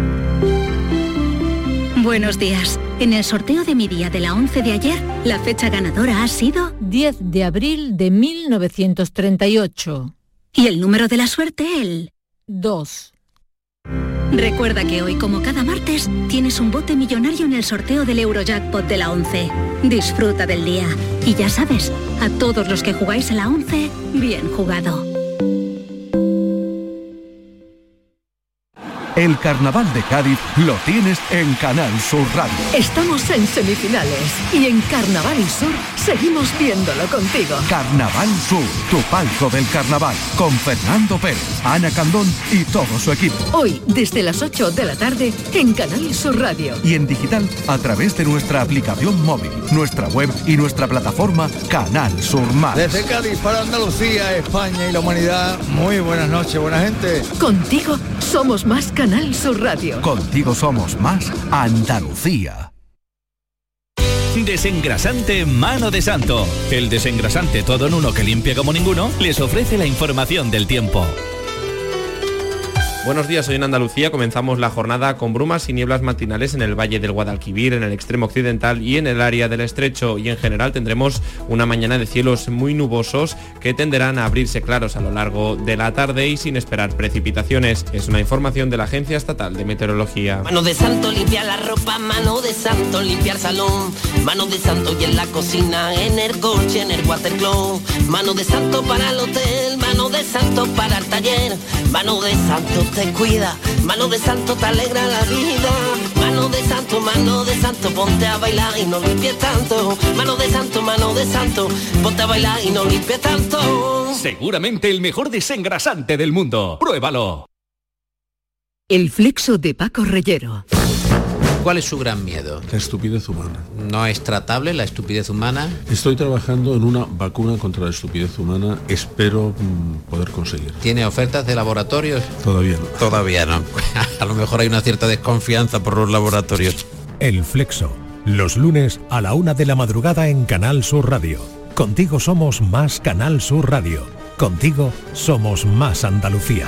Buenos días. En el sorteo de mi día de la 11 de ayer, la fecha ganadora ha sido 10 de abril de 1938. Y el número de la suerte, el 2. Recuerda que hoy, como cada martes, tienes un bote millonario en el sorteo del Eurojackpot de la 11. Disfruta del día. Y ya sabes, a todos los que jugáis a la 11, bien jugado. El carnaval de Cádiz lo tienes en Canal Sur Radio. Estamos en semifinales y en Carnaval Sur seguimos viéndolo contigo. Carnaval Sur, tu palco del carnaval, con Fernando Pérez, Ana Candón y todo su equipo. Hoy, desde las 8 de la tarde, en Canal Sur Radio. Y en digital a través de nuestra aplicación móvil, nuestra web y nuestra plataforma Canal Sur Más. Desde Cádiz para Andalucía, España y la humanidad, muy buenas noches, buena gente. Contigo somos más Canal Sur Radio. Contigo somos más Andalucía. Desengrasante Mano de Santo. El desengrasante todo en uno que limpia como ninguno les ofrece la información del tiempo. Buenos días, hoy en Andalucía. Comenzamos la jornada con brumas y nieblas matinales en el Valle del Guadalquivir, en el extremo occidental y en el área del estrecho. Y en general tendremos una mañana de cielos muy nubosos que tenderán a abrirse claros a lo largo de la tarde y sin esperar precipitaciones. Es una información de la Agencia Estatal de Meteorología. Mano de santo limpia la ropa, mano de santo salón, mano de santo y en la cocina, en el coche, en el mano de santo para el hotel, mano de santo para el taller, mano de santo te cuida, mano de santo te alegra la vida, mano de santo, mano de santo, ponte a bailar y no limpies tanto, mano de santo, mano de santo, ponte a bailar y no limpies tanto. Seguramente el mejor desengrasante del mundo. Pruébalo. El flexo de Paco Reyero. ¿Cuál es su gran miedo? La estupidez humana. ¿No es tratable la estupidez humana? Estoy trabajando en una vacuna contra la estupidez humana. Espero mm, poder conseguir. ¿Tiene ofertas de laboratorios? Todavía no. Todavía no. (laughs) A lo mejor hay una cierta desconfianza por los laboratorios. El Flexo. Los lunes a la una de la madrugada en Canal Sur Radio. Contigo somos más Canal Sur Radio. Contigo somos más Andalucía.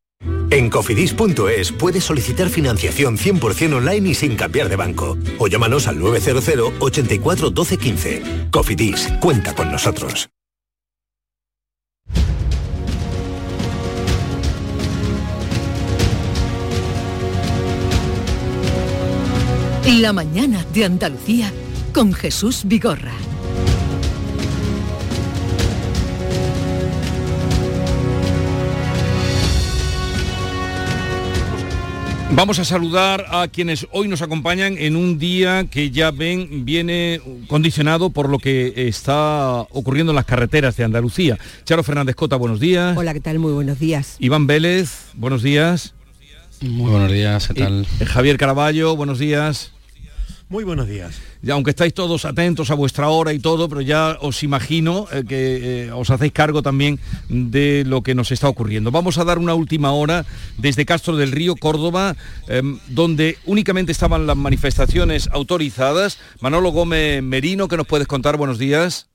En cofidis.es puedes solicitar financiación 100% online y sin cambiar de banco. O llámanos al 900 84 12 15. Cofidis, cuenta con nosotros. La mañana de Andalucía con Jesús Vigorra. Vamos a saludar a quienes hoy nos acompañan en un día que ya ven viene condicionado por lo que está ocurriendo en las carreteras de Andalucía. Charo Fernández Cota, buenos días. Hola, ¿qué tal? Muy buenos días. Iván Vélez, buenos días. Muy buenos días, ¿qué tal? Y Javier Caraballo, buenos días. Muy buenos días. Aunque estáis todos atentos a vuestra hora y todo, pero ya os imagino eh, que eh, os hacéis cargo también de lo que nos está ocurriendo. Vamos a dar una última hora desde Castro del Río, Córdoba, em, donde únicamente estaban las manifestaciones autorizadas. Manolo Gómez Merino, ¿qué nos puedes contar? Buenos días.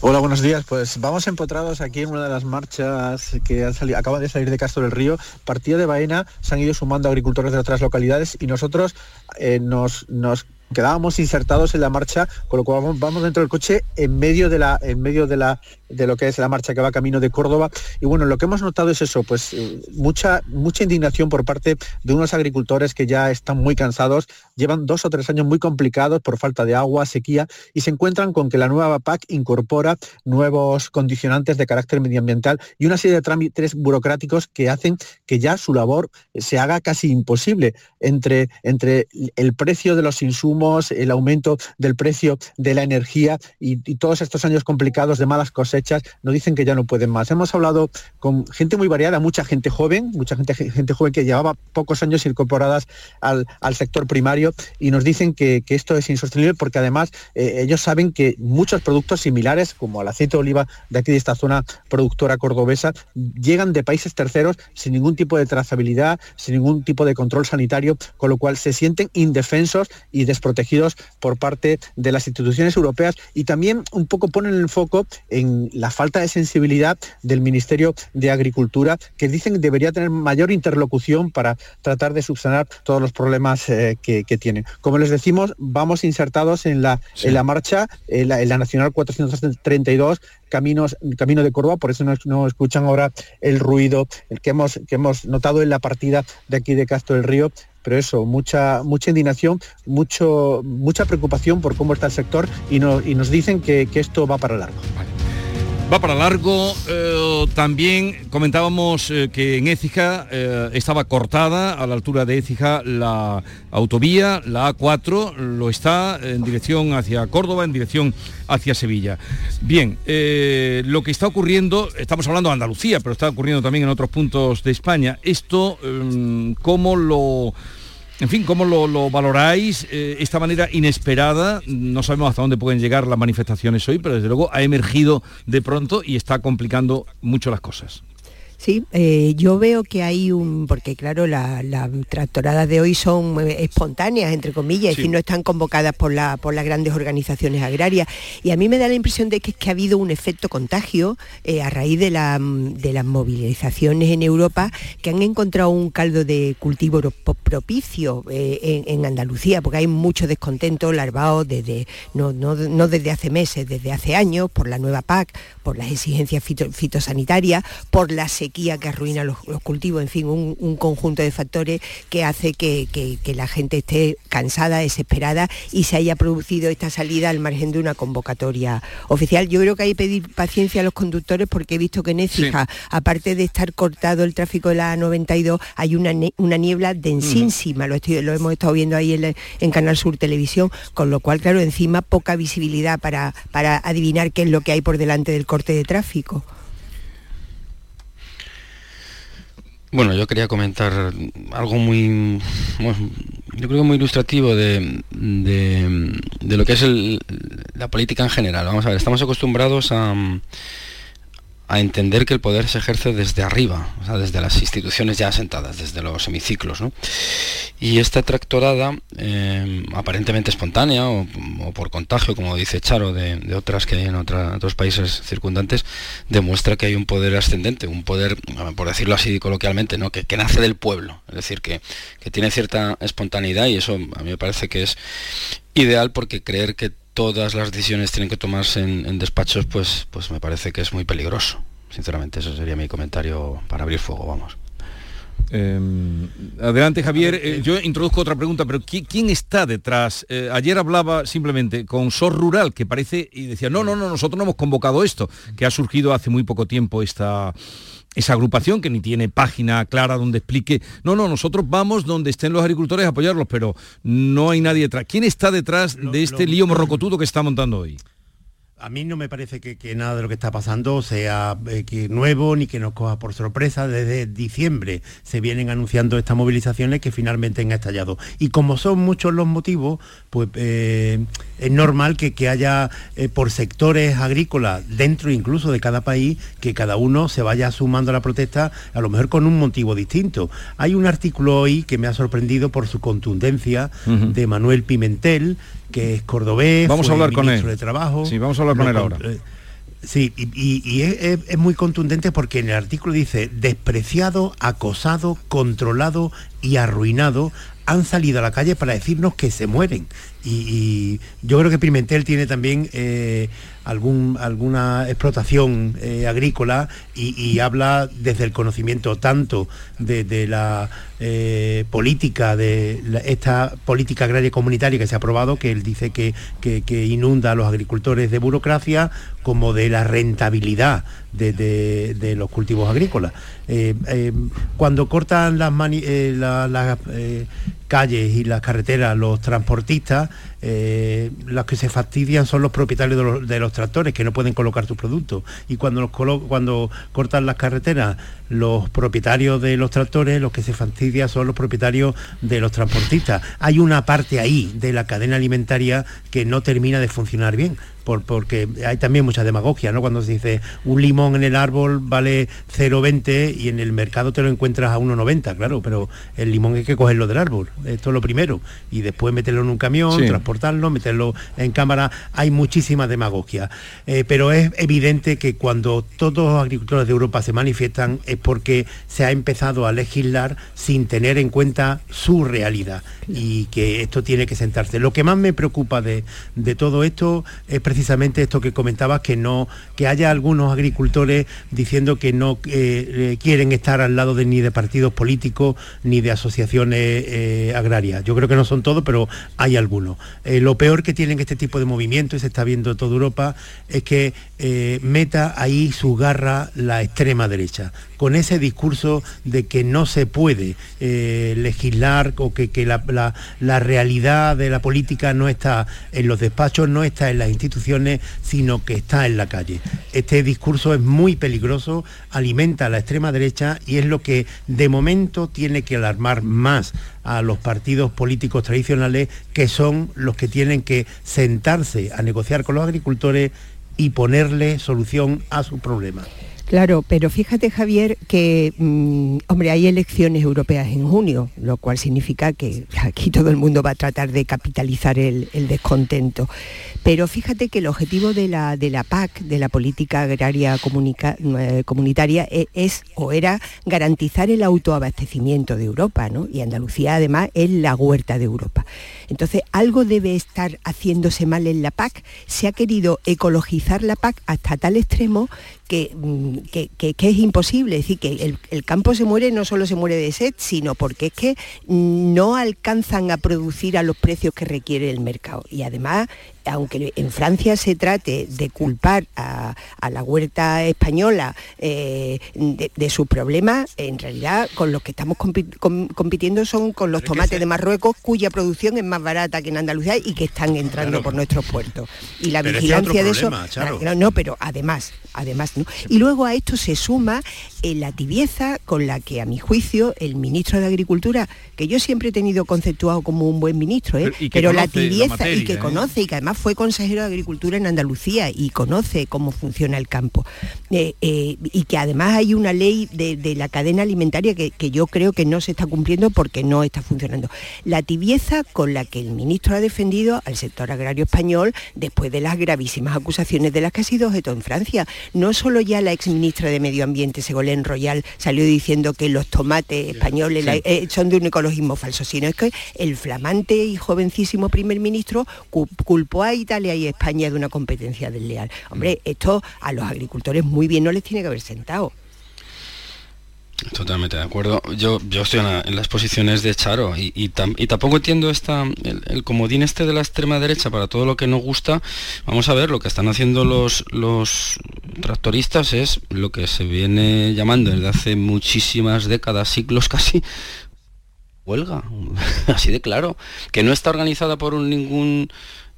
Hola, buenos días. Pues vamos empotrados aquí en una de las marchas que han salido, acaban de salir de Castro del Río. Partido de Baena se han ido sumando agricultores de otras localidades y nosotros eh, nos, nos quedábamos insertados en la marcha, con lo cual vamos, dentro del coche en medio de la, en medio de la de lo que es la marcha que va camino de Córdoba. Y bueno, lo que hemos notado es eso, pues eh, mucha, mucha indignación por parte de unos agricultores que ya están muy cansados, llevan dos o tres años muy complicados por falta de agua, sequía, y se encuentran con que la nueva PAC incorpora nuevos condicionantes de carácter medioambiental y una serie de trámites burocráticos que hacen que ya su labor se haga casi imposible entre, entre el precio de los insumos, el aumento del precio de la energía y, y todos estos años complicados de malas cosechas nos dicen que ya no pueden más. Hemos hablado con gente muy variada, mucha gente joven, mucha gente, gente joven que llevaba pocos años incorporadas al, sector primario y nos dicen que, esto es insostenible porque además eh, ellos saben que muchos productos similares, como el aceite de oliva de aquí de esta zona productora cordobesa, llegan de países terceros sin ningún tipo de trazabilidad, sin ningún tipo de control sanitario, con lo cual se sienten indefensos y desprotegidos por parte de las instituciones europeas y también un poco ponen el foco en, la falta de sensibilidad del Ministerio de Agricultura, que dicen que debería tener mayor interlocución para tratar de subsanar todos los problemas eh, que, tienen. Como les decimos, vamos insertados en la, en la marcha, en la, Nacional 432, caminos, camino de Córdoba, por eso no, escuchan ahora el ruido el que hemos, que hemos notado en la partida de aquí de Castro del Río, pero eso, mucha, mucha indignación, mucho, mucha preocupación por cómo está el sector y, y nos dicen que, esto va para largo. Va para largo. Eh, también comentábamos eh, que en Écija eh, estaba cortada a la altura de Écija la autovía, la A4, lo está en dirección hacia Córdoba, en dirección hacia Sevilla. Bien, lo que está ocurriendo, estamos hablando de Andalucía, pero está ocurriendo también en otros puntos de España. Esto, ¿cómo lo en fin, ¿cómo lo, valoráis eh, esta manera inesperada? No sabemos hasta dónde pueden llegar las manifestaciones hoy, pero desde luego ha emergido de pronto y está complicando mucho las cosas. Sí, eh, yo veo que hay un, porque claro, las tractoradas de hoy son eh, espontáneas, entre comillas, y no están convocadas por, la, por las grandes organizaciones agrarias. Y a mí me da la impresión de que, que ha habido un efecto contagio eh, a raíz de, la, de las movilizaciones en Europa que han encontrado un caldo de cultivo propicio en, Andalucía, porque hay mucho descontento larvado desde, no, desde hace meses, desde hace años, por la nueva PAC, por las exigencias fitosanitarias, por la sequía que arruina los, cultivos, en fin, un, conjunto de factores que hace que, la gente esté cansada, desesperada y se haya producido esta salida al margen de una convocatoria oficial. Yo creo que hay que pedir paciencia a los conductores porque he visto que en Écija, aparte de estar cortado el tráfico de la 92, hay una, una niebla densísima, lo, lo hemos estado viendo ahí en, Canal Sur Televisión, con lo cual, claro, encima poca visibilidad para, para adivinar qué es lo que hay por delante del corte de tráfico. Bueno, yo quería comentar algo muy, yo creo muy ilustrativo de, lo que es la política en general. Vamos a ver, estamos acostumbrados a, a entender que el poder se ejerce desde arriba, o sea, desde las instituciones ya asentadas, desde los hemiciclos. ¿no? Y esta tractorada, eh, aparentemente espontánea o, por contagio, como dice Charo, de, otras que hay en otros países circundantes, demuestra que hay un poder ascendente, un poder, por decirlo así coloquialmente, ¿no? que, nace del pueblo, es decir, que, tiene cierta espontaneidad y eso a mí me parece que es ideal porque creer que todas las decisiones tienen que tomarse en, despachos, pues, pues me parece que es muy peligroso. Sinceramente, eso sería mi comentario para abrir fuego, vamos. Em, adelante Javier, eh, yo introduzco otra pregunta, pero ¿quién, está detrás? Eh, ayer hablaba simplemente con SOR Rural, que parece, y decía, no, no, no, nosotros no hemos convocado esto, que ha surgido hace muy poco tiempo esta, esa agrupación que ni tiene página clara donde explique, no, no, nosotros vamos donde estén los agricultores a apoyarlos, pero no hay nadie detrás. ¿Quién está detrás de este lío morrocotudo que está montando hoy? A mí no me parece que, nada de lo que está pasando sea eh, nuevo ni que nos coja por sorpresa. Desde diciembre se vienen anunciando estas movilizaciones que finalmente han estallado. Y como son muchos los motivos, pues eh, es normal que, haya eh, por sectores agrícolas dentro incluso de cada país que cada uno se vaya sumando a la protesta, a lo mejor con un motivo distinto. Hay un artículo hoy que me ha sorprendido por su contundencia de Manuel Pimentel, que es cordobés, vamos a hablar con él. de Trabajo. Sí, vamos a hablar con él ahora. Eh, sí, y, es, muy contundente porque en el artículo dice, despreciado, acosado, controlado y arruinado, han salido a la calle para decirnos que se mueren. Y, yo creo que Pimentel tiene también eh, algún, alguna explotación eh, agrícola y, habla desde el conocimiento tanto de, la eh, política, de esta política agraria comunitaria que se ha aprobado, que él dice que, inunda a los agricultores de burocracia, como de la rentabilidad de, los cultivos agrícolas. cuando cortan las, las calles y las carreteras los transportistas, eh, los que se fastidian son los propietarios de los, tractores que no pueden colocar sus productos. Y cuando, cuando cortan las carreteras, los propietarios de los tractores, los que se fastidian son los propietarios de los transportistas. Hay una parte ahí de la cadena alimentaria que no termina de funcionar bien porque hay también mucha demagogia, ¿no? Cuando se dice un limón en el árbol vale 0,20 y en el mercado te lo encuentras a 1,90, claro, pero el limón hay que cogerlo del árbol, esto es lo primero, y después meterlo en un camión, transportarlo, meterlo en cámara, hay muchísima demagogia. Eh, pero es evidente que cuando todos los agricultores de Europa se manifiestan es porque se ha empezado a legislar sin tener en cuenta su realidad y que esto tiene que sentarse. Lo que más me preocupa de, todo esto es precisamente esto que comentabas, que no, que haya algunos agricultores diciendo que no eh, quieren estar al lado de ni de partidos políticos ni de asociaciones eh, agrarias. Yo creo que no son todos, pero hay algunos. Eh, lo peor que tienen este tipo de movimientos, y se está viendo en toda Europa, es que meta ahí su garra la extrema derecha, con ese discurso de que no se puede legislar o que, la, la realidad de la política no está en los despachos, no está en las instituciones, sino que está en la calle. Este discurso es muy peligroso, alimenta a la extrema derecha y es lo que de momento tiene que alarmar más a los partidos políticos tradicionales, que son los que tienen que sentarse a negociar con los agricultores y ponerle solución a sus problemas. Claro, pero fíjate Javier que, mm, hombre, hay elecciones europeas en junio, lo cual significa que aquí todo el mundo va a tratar de capitalizar el, descontento. Pero fíjate que el objetivo de la, de la PAC, de la Política Agraria eh, Comunitaria, e, es, o era garantizar el autoabastecimiento de Europa, ¿no? Y Andalucía además es la huerta de Europa. Entonces, algo debe estar haciéndose mal en la PAC. Se ha querido ecologizar la PAC hasta tal extremo Mm, que, es imposible. Es decir, que el, campo se muere, no solo se muere de sed, sino porque es que no alcanzan a producir a los precios que requiere el mercado. Y además aunque en Francia se trate de culpar a, la huerta española eh, de, sus problemas, en realidad con los que estamos compitiendo son con los tomates de Marruecos, cuya producción es más barata que en Andalucía y que están entrando por nuestros puertos. Y la vigilancia de eso... No, pero además, además, Y luego a esto se suma eh, la tibieza con la que, a mi juicio, el ministro de Agricultura, que yo siempre he tenido conceptuado como un buen ministro, ¿eh? pero, la tibieza y que conoce y que además fue consejero de Agricultura en Andalucía y conoce cómo funciona el campo. Eh, eh, y que además hay una ley de, la cadena alimentaria que, yo creo que no se está cumpliendo porque no está funcionando. La tibieza con la que el ministro ha defendido al sector agrario español después de las gravísimas acusaciones de las que ha sido objeto en Francia. No solo ya la exministra de Medio Ambiente, Segolén Royal, salió diciendo que los tomates españoles eh, son de un ecologismo falso, sino es que el flamante y jovencísimo primer ministro culpó a Italia y España de una competencia desleal. Hombre, esto a los agricultores muy bien no les tiene que haber sentado. Totalmente de acuerdo. Yo, yo estoy en, las posiciones de Charo y, tampoco entiendo esta, el, comodín este de la extrema derecha para todo lo que nos gusta. Vamos a ver, lo que están haciendo los, los tractoristas es lo que se viene llamando desde hace muchísimas décadas, siglos casi, huelga. (laughs) Así de claro. Que no está organizada por ningún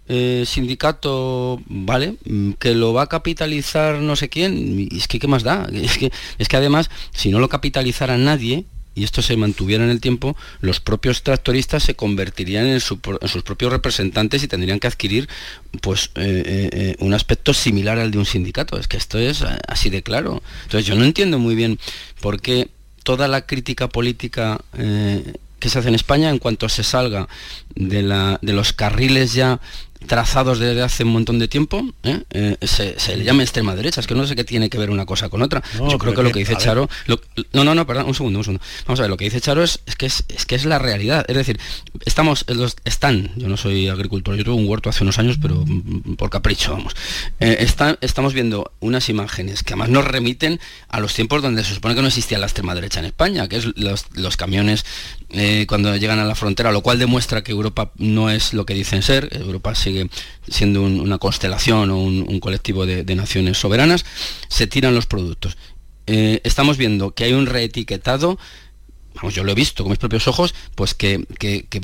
eh, sindicato, ¿vale? Mm, que lo va a capitalizar no sé quién, es que ¿qué más da? (laughs) Es que, es que además, si no lo capitalizara nadie, y esto se mantuviera en el tiempo, los propios tractoristas se convertirían en, sus propios representantes y tendrían que adquirir pues eh, eh, un aspecto similar al de un sindicato. Es que esto es así de claro. Entonces yo no entiendo muy bien por qué toda la crítica política que se hace en España en cuanto se salga de, la, de los carriles ya trazados desde hace un montón de tiempo, ¿eh? Eh, se, le llama extrema derecha, es que no sé qué tiene que ver una cosa con otra. Yo creo que lo que dice Charo, no, no, no, perdón, un segundo, un segundo. Vamos a ver, lo que dice Charo es, que es, que es la realidad, es decir, estamos, los, están, yo no soy agricultor, yo tuve un huerto hace unos años, pero por capricho, vamos. Eh, estamos viendo unas imágenes que además nos remiten a los tiempos donde se supone que no existía la extrema derecha en España, que es los, camiones cuando llegan a la frontera, lo cual demuestra que Europa no es lo que dicen ser, Europa sí siendo una constelación o un, colectivo de, naciones soberanas, se tiran los productos. Eh, estamos viendo que hay un reetiquetado vamos, yo lo he visto con mis propios ojos, pues que,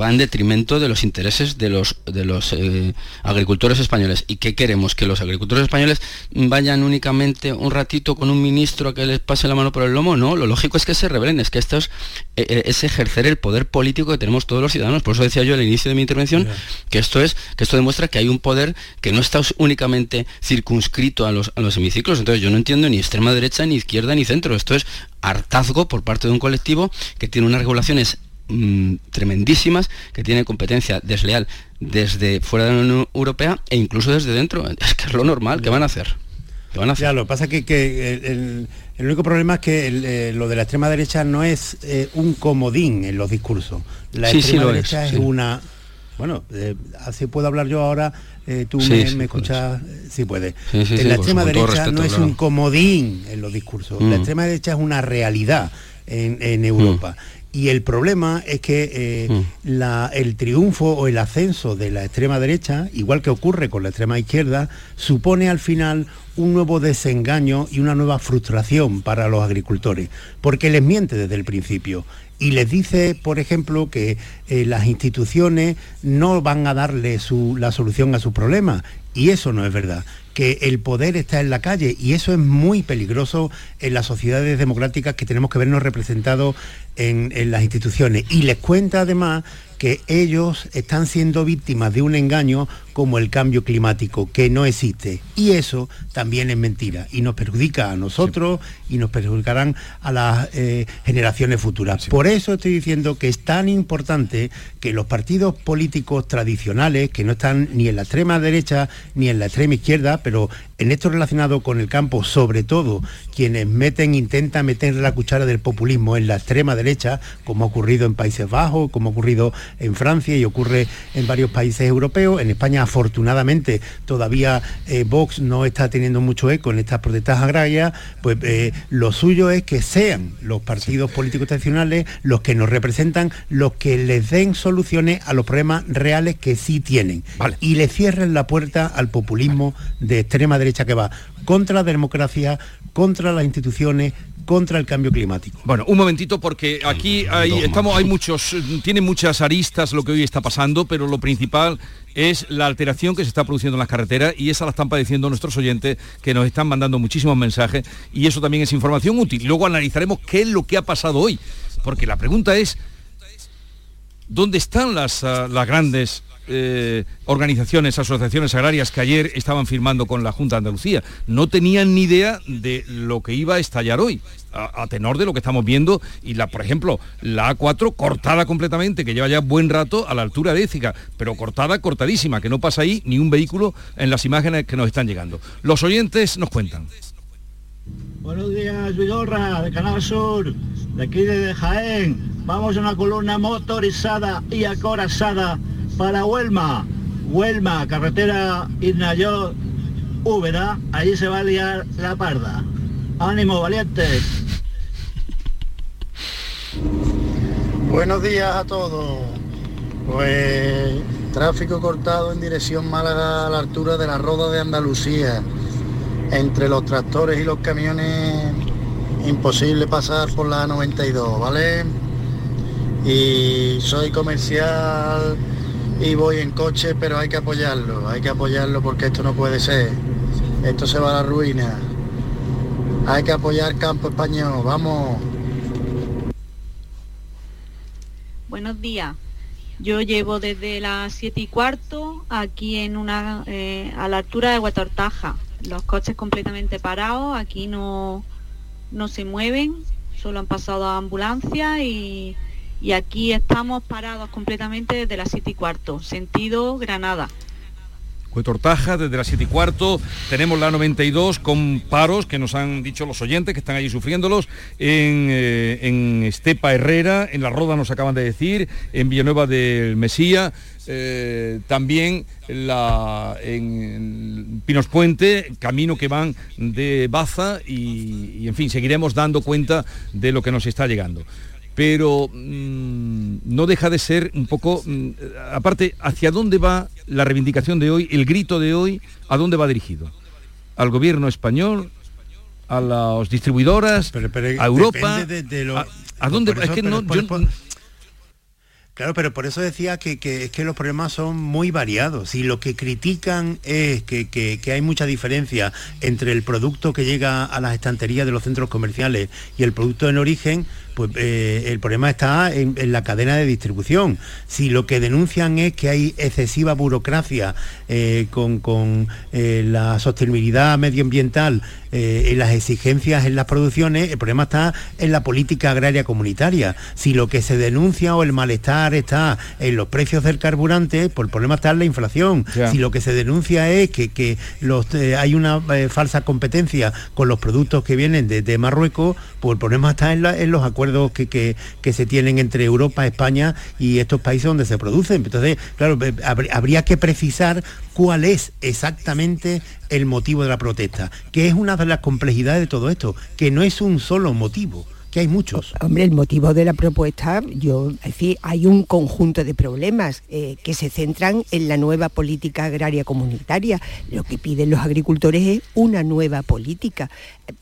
va en detrimento de los intereses de los, de los eh, agricultores españoles. ¿Y qué queremos? ¿Que los agricultores españoles vayan únicamente un ratito con un ministro a que les pase la mano por el lomo? No, lo lógico es que se rebelen, es que esto es, eh, eh, ejercer el poder político que tenemos todos los ciudadanos. Por eso decía yo al inicio de mi intervención que esto es, que esto demuestra que hay un poder que no está únicamente circunscrito a los, a los hemiciclos. Entonces yo no entiendo ni extrema derecha, ni izquierda, ni centro. Esto es hartazgo por parte de un colectivo que tiene unas regulaciones mm, tremendísimas que tienen competencia desleal desde fuera de la Unión Europea e incluso desde dentro. (laughs) Es que es lo normal, ¿qué van a hacer? ¿Qué van a hacer? Ya, lo que pasa es que, que el, el- el único problema es que el, eh, lo de la extrema derecha no es eh, un comodín en los discursos. La Sí, extrema derecha es, es, sí. una... Bueno, eh, así puedo hablar yo ahora, eh, tú Sí, me, sí, me puedes. escuchas, eh, sí puede. Sí, sí, la extrema derecha respeto, no es claro. un comodín en los discursos. Mm. La extrema derecha es una realidad en, en Europa. Y el problema es que eh, Mm. la- el triunfo o el ascenso de la extrema derecha, igual que ocurre con la extrema izquierda, supone al final un nuevo desengaño y una nueva frustración para los agricultores, porque les miente desde el principio y les dice, por ejemplo, que eh, las instituciones no van a darle su- la solución a sus problemas. Y eso no es verdad que el poder está en la calle y eso es muy peligroso en las sociedades democráticas que tenemos que vernos representados en, en las instituciones. Y les cuenta además que ellos están siendo víctimas de un engaño como el cambio climático, que no existe. Y eso también es mentira y nos perjudica a nosotros y nos perjudicarán a las eh, generaciones futuras. Por eso estoy diciendo que es tan importante que los partidos políticos tradicionales, que no están ni en la extrema derecha ni en la extrema izquierda, pero en esto relacionado con el campo, sobre todo quienes meten, intentan meter la cuchara del populismo en la extrema derecha, como ha ocurrido en Países Bajos, como ha ocurrido en Francia y ocurre en varios países europeos. En España, afortunadamente, todavía eh, Vox no está teniendo mucho eco en estas protestas agrarias, pues eh, lo suyo es que sean los partidos políticos tradicionales los que nos representan, los que les den soluciones a los problemas reales que sí tienen. Y le cierren la puerta al populismo de extrema derecha que va contra la democracia, contra las instituciones, contra el cambio climático. Bueno, un momentito porque aquí hay, estamos, hay muchos, tiene muchas aristas lo que hoy está pasando, pero lo principal es la alteración que se está produciendo en las carreteras y esa la están padeciendo nuestros oyentes que nos están mandando muchísimos mensajes y eso también es información útil. Luego analizaremos qué es lo que ha pasado hoy, porque la pregunta es, ¿dónde están las, ah, las grandes eh, organizaciones, asociaciones agrarias que ayer estaban firmando con la Junta de Andalucía? No tenían ni idea de lo que iba a estallar hoy, a, a tenor de lo que estamos viendo, y la, por ejemplo, la A4 cortada completamente, que lleva ya buen rato a la altura de Écija, pero cortada, cortadísima, que no pasa ahí ni un vehículo en las imágenes que nos están llegando. Los oyentes nos cuentan. Buenos días, Vigorra, de Canal Sur, de aquí de Jaén. Vamos a una columna motorizada y acorazada para Huelma. Huelma, carretera Irnayó, Úbeda, allí se va a liar la parda. Ánimo, valientes. Buenos días a todos. Pues tráfico cortado en dirección Málaga a la altura de la Roda de Andalucía. Entre los tractores y los camiones imposible pasar por la 92, ¿vale? Y soy comercial y voy en coche, pero hay que apoyarlo, hay que apoyarlo porque esto no puede ser. Esto se va a la ruina. Hay que apoyar campo español, vamos. Buenos días. Yo llevo desde las 7 y cuarto aquí en una eh, a la altura de Huatortaja. Los coches completamente parados, aquí no, no se mueven, solo han pasado a ambulancia y, y aquí estamos parados completamente desde las 7 y cuarto, sentido Granada. Cuetortaja, desde las 7 y cuarto, tenemos la 92 con paros que nos han dicho los oyentes que están allí sufriéndolos, en, eh, en Estepa Herrera, en La Roda nos acaban de decir, en Villanueva del Mesía, eh, también la, en Pinos Puente, camino que van de Baza y, en fin, seguiremos dando cuenta de lo que nos está llegando pero mmm, no deja de ser un poco, mmm, aparte, ¿hacia dónde va la reivindicación de hoy, el grito de hoy, a dónde va dirigido? ¿Al gobierno español? ¿A las distribuidoras? Pero, pero ¿A Europa? De, de lo, ¿A, ¿A, dónde? Eso, es que no... por, Yo, por, Claro, pero por eso decía que, que, es que los problemas son muy variados. Y lo que critican es que, que, que, hay mucha diferencia entre el producto que llega a las estanterías de los centros comerciales y el producto en origen, pues eh, el problema está en, la cadena de distribución. Si lo que denuncian es que hay excesiva burocracia eh, con, eh, la sostenibilidad medioambiental en las exigencias en las producciones, el problema está en la política agraria comunitaria. Si lo que se denuncia o el malestar está en los precios del carburante, pues el problema está en la inflación. Si lo que se denuncia es que, los, hay una falsa competencia con los productos que vienen de, Marruecos, pues el problema está en los acuerdos que, se tienen entre Europa, España y estos países donde se producen. Entonces, claro, eh, habría que precisar cuál es exactamente el motivo de la protesta, que es una de las complejidades de todo esto, que no es un solo motivo hay muchos. Hombre, el motivo de la propuesta, yo, decir, hay un conjunto de problemas eh, que se centran en la nueva política agraria comunitaria. Lo que piden los agricultores es una nueva política.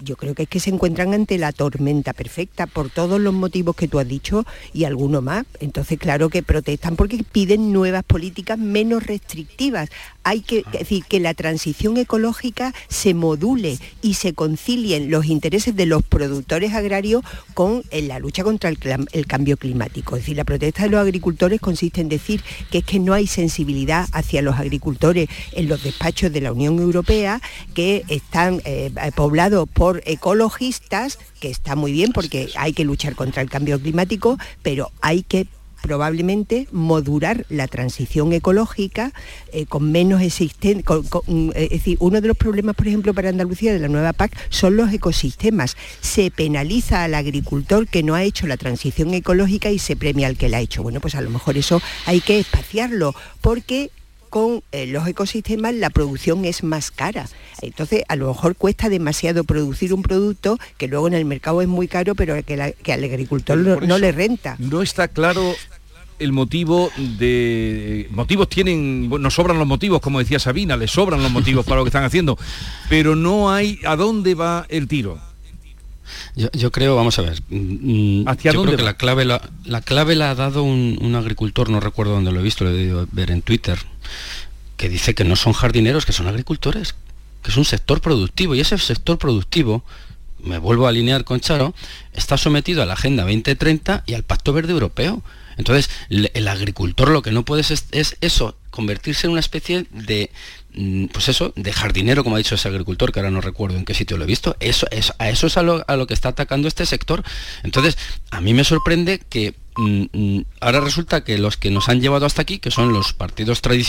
Yo creo que es que se encuentran ante la tormenta perfecta por todos los motivos que tú has dicho y alguno más. Entonces, claro que protestan porque piden nuevas políticas menos restrictivas. Hay que decir que la transición ecológica se module y se concilien los intereses de los productores agrarios con la lucha contra el, cambio climático. Es decir, la protesta de los agricultores consiste en decir que es que no hay sensibilidad hacia los agricultores en los despachos de la Unión Europea, que están eh, poblados por ecologistas, que está muy bien porque hay que luchar contra el cambio climático, pero hay que probablemente modular la transición ecológica eh, con menos existente. Mm, es decir, uno de los problemas, por ejemplo, para Andalucía de la nueva PAC son los ecosistemas. Se penaliza al agricultor que no ha hecho la transición ecológica y se premia al que la ha hecho. Bueno, pues a lo mejor eso hay que espaciarlo porque con eh, los ecosistemas la producción es más cara. Entonces, a lo mejor cuesta demasiado producir un producto que luego en el mercado es muy caro, pero que, al agricultor no, le renta. No está claro el motivo de motivos tienen nos sobran los motivos como decía Sabina les sobran los motivos para lo que están haciendo pero no hay a dónde va el tiro yo, creo, vamos a ver, mm, ¿Hacia yo creo que la clave la, clave la ha dado un, agricultor, no recuerdo dónde lo he visto, lo he debido ver en Twitter, que dice que no son jardineros, que son agricultores, que es un sector productivo, y ese sector productivo, me vuelvo a alinear con Charo, está sometido a la Agenda 2030 y al Pacto Verde Europeo. Entonces, el agricultor lo que no puede es, eso, convertirse en una especie de, mm, pues eso, de jardinero, como ha dicho ese agricultor, que ahora no recuerdo en qué sitio lo he visto, eso, a eso es a lo, a lo, que está atacando este sector. Entonces, a mí me sorprende que mm, mm, ahora resulta que los que nos han llevado hasta aquí, que son los partidos tradicionales,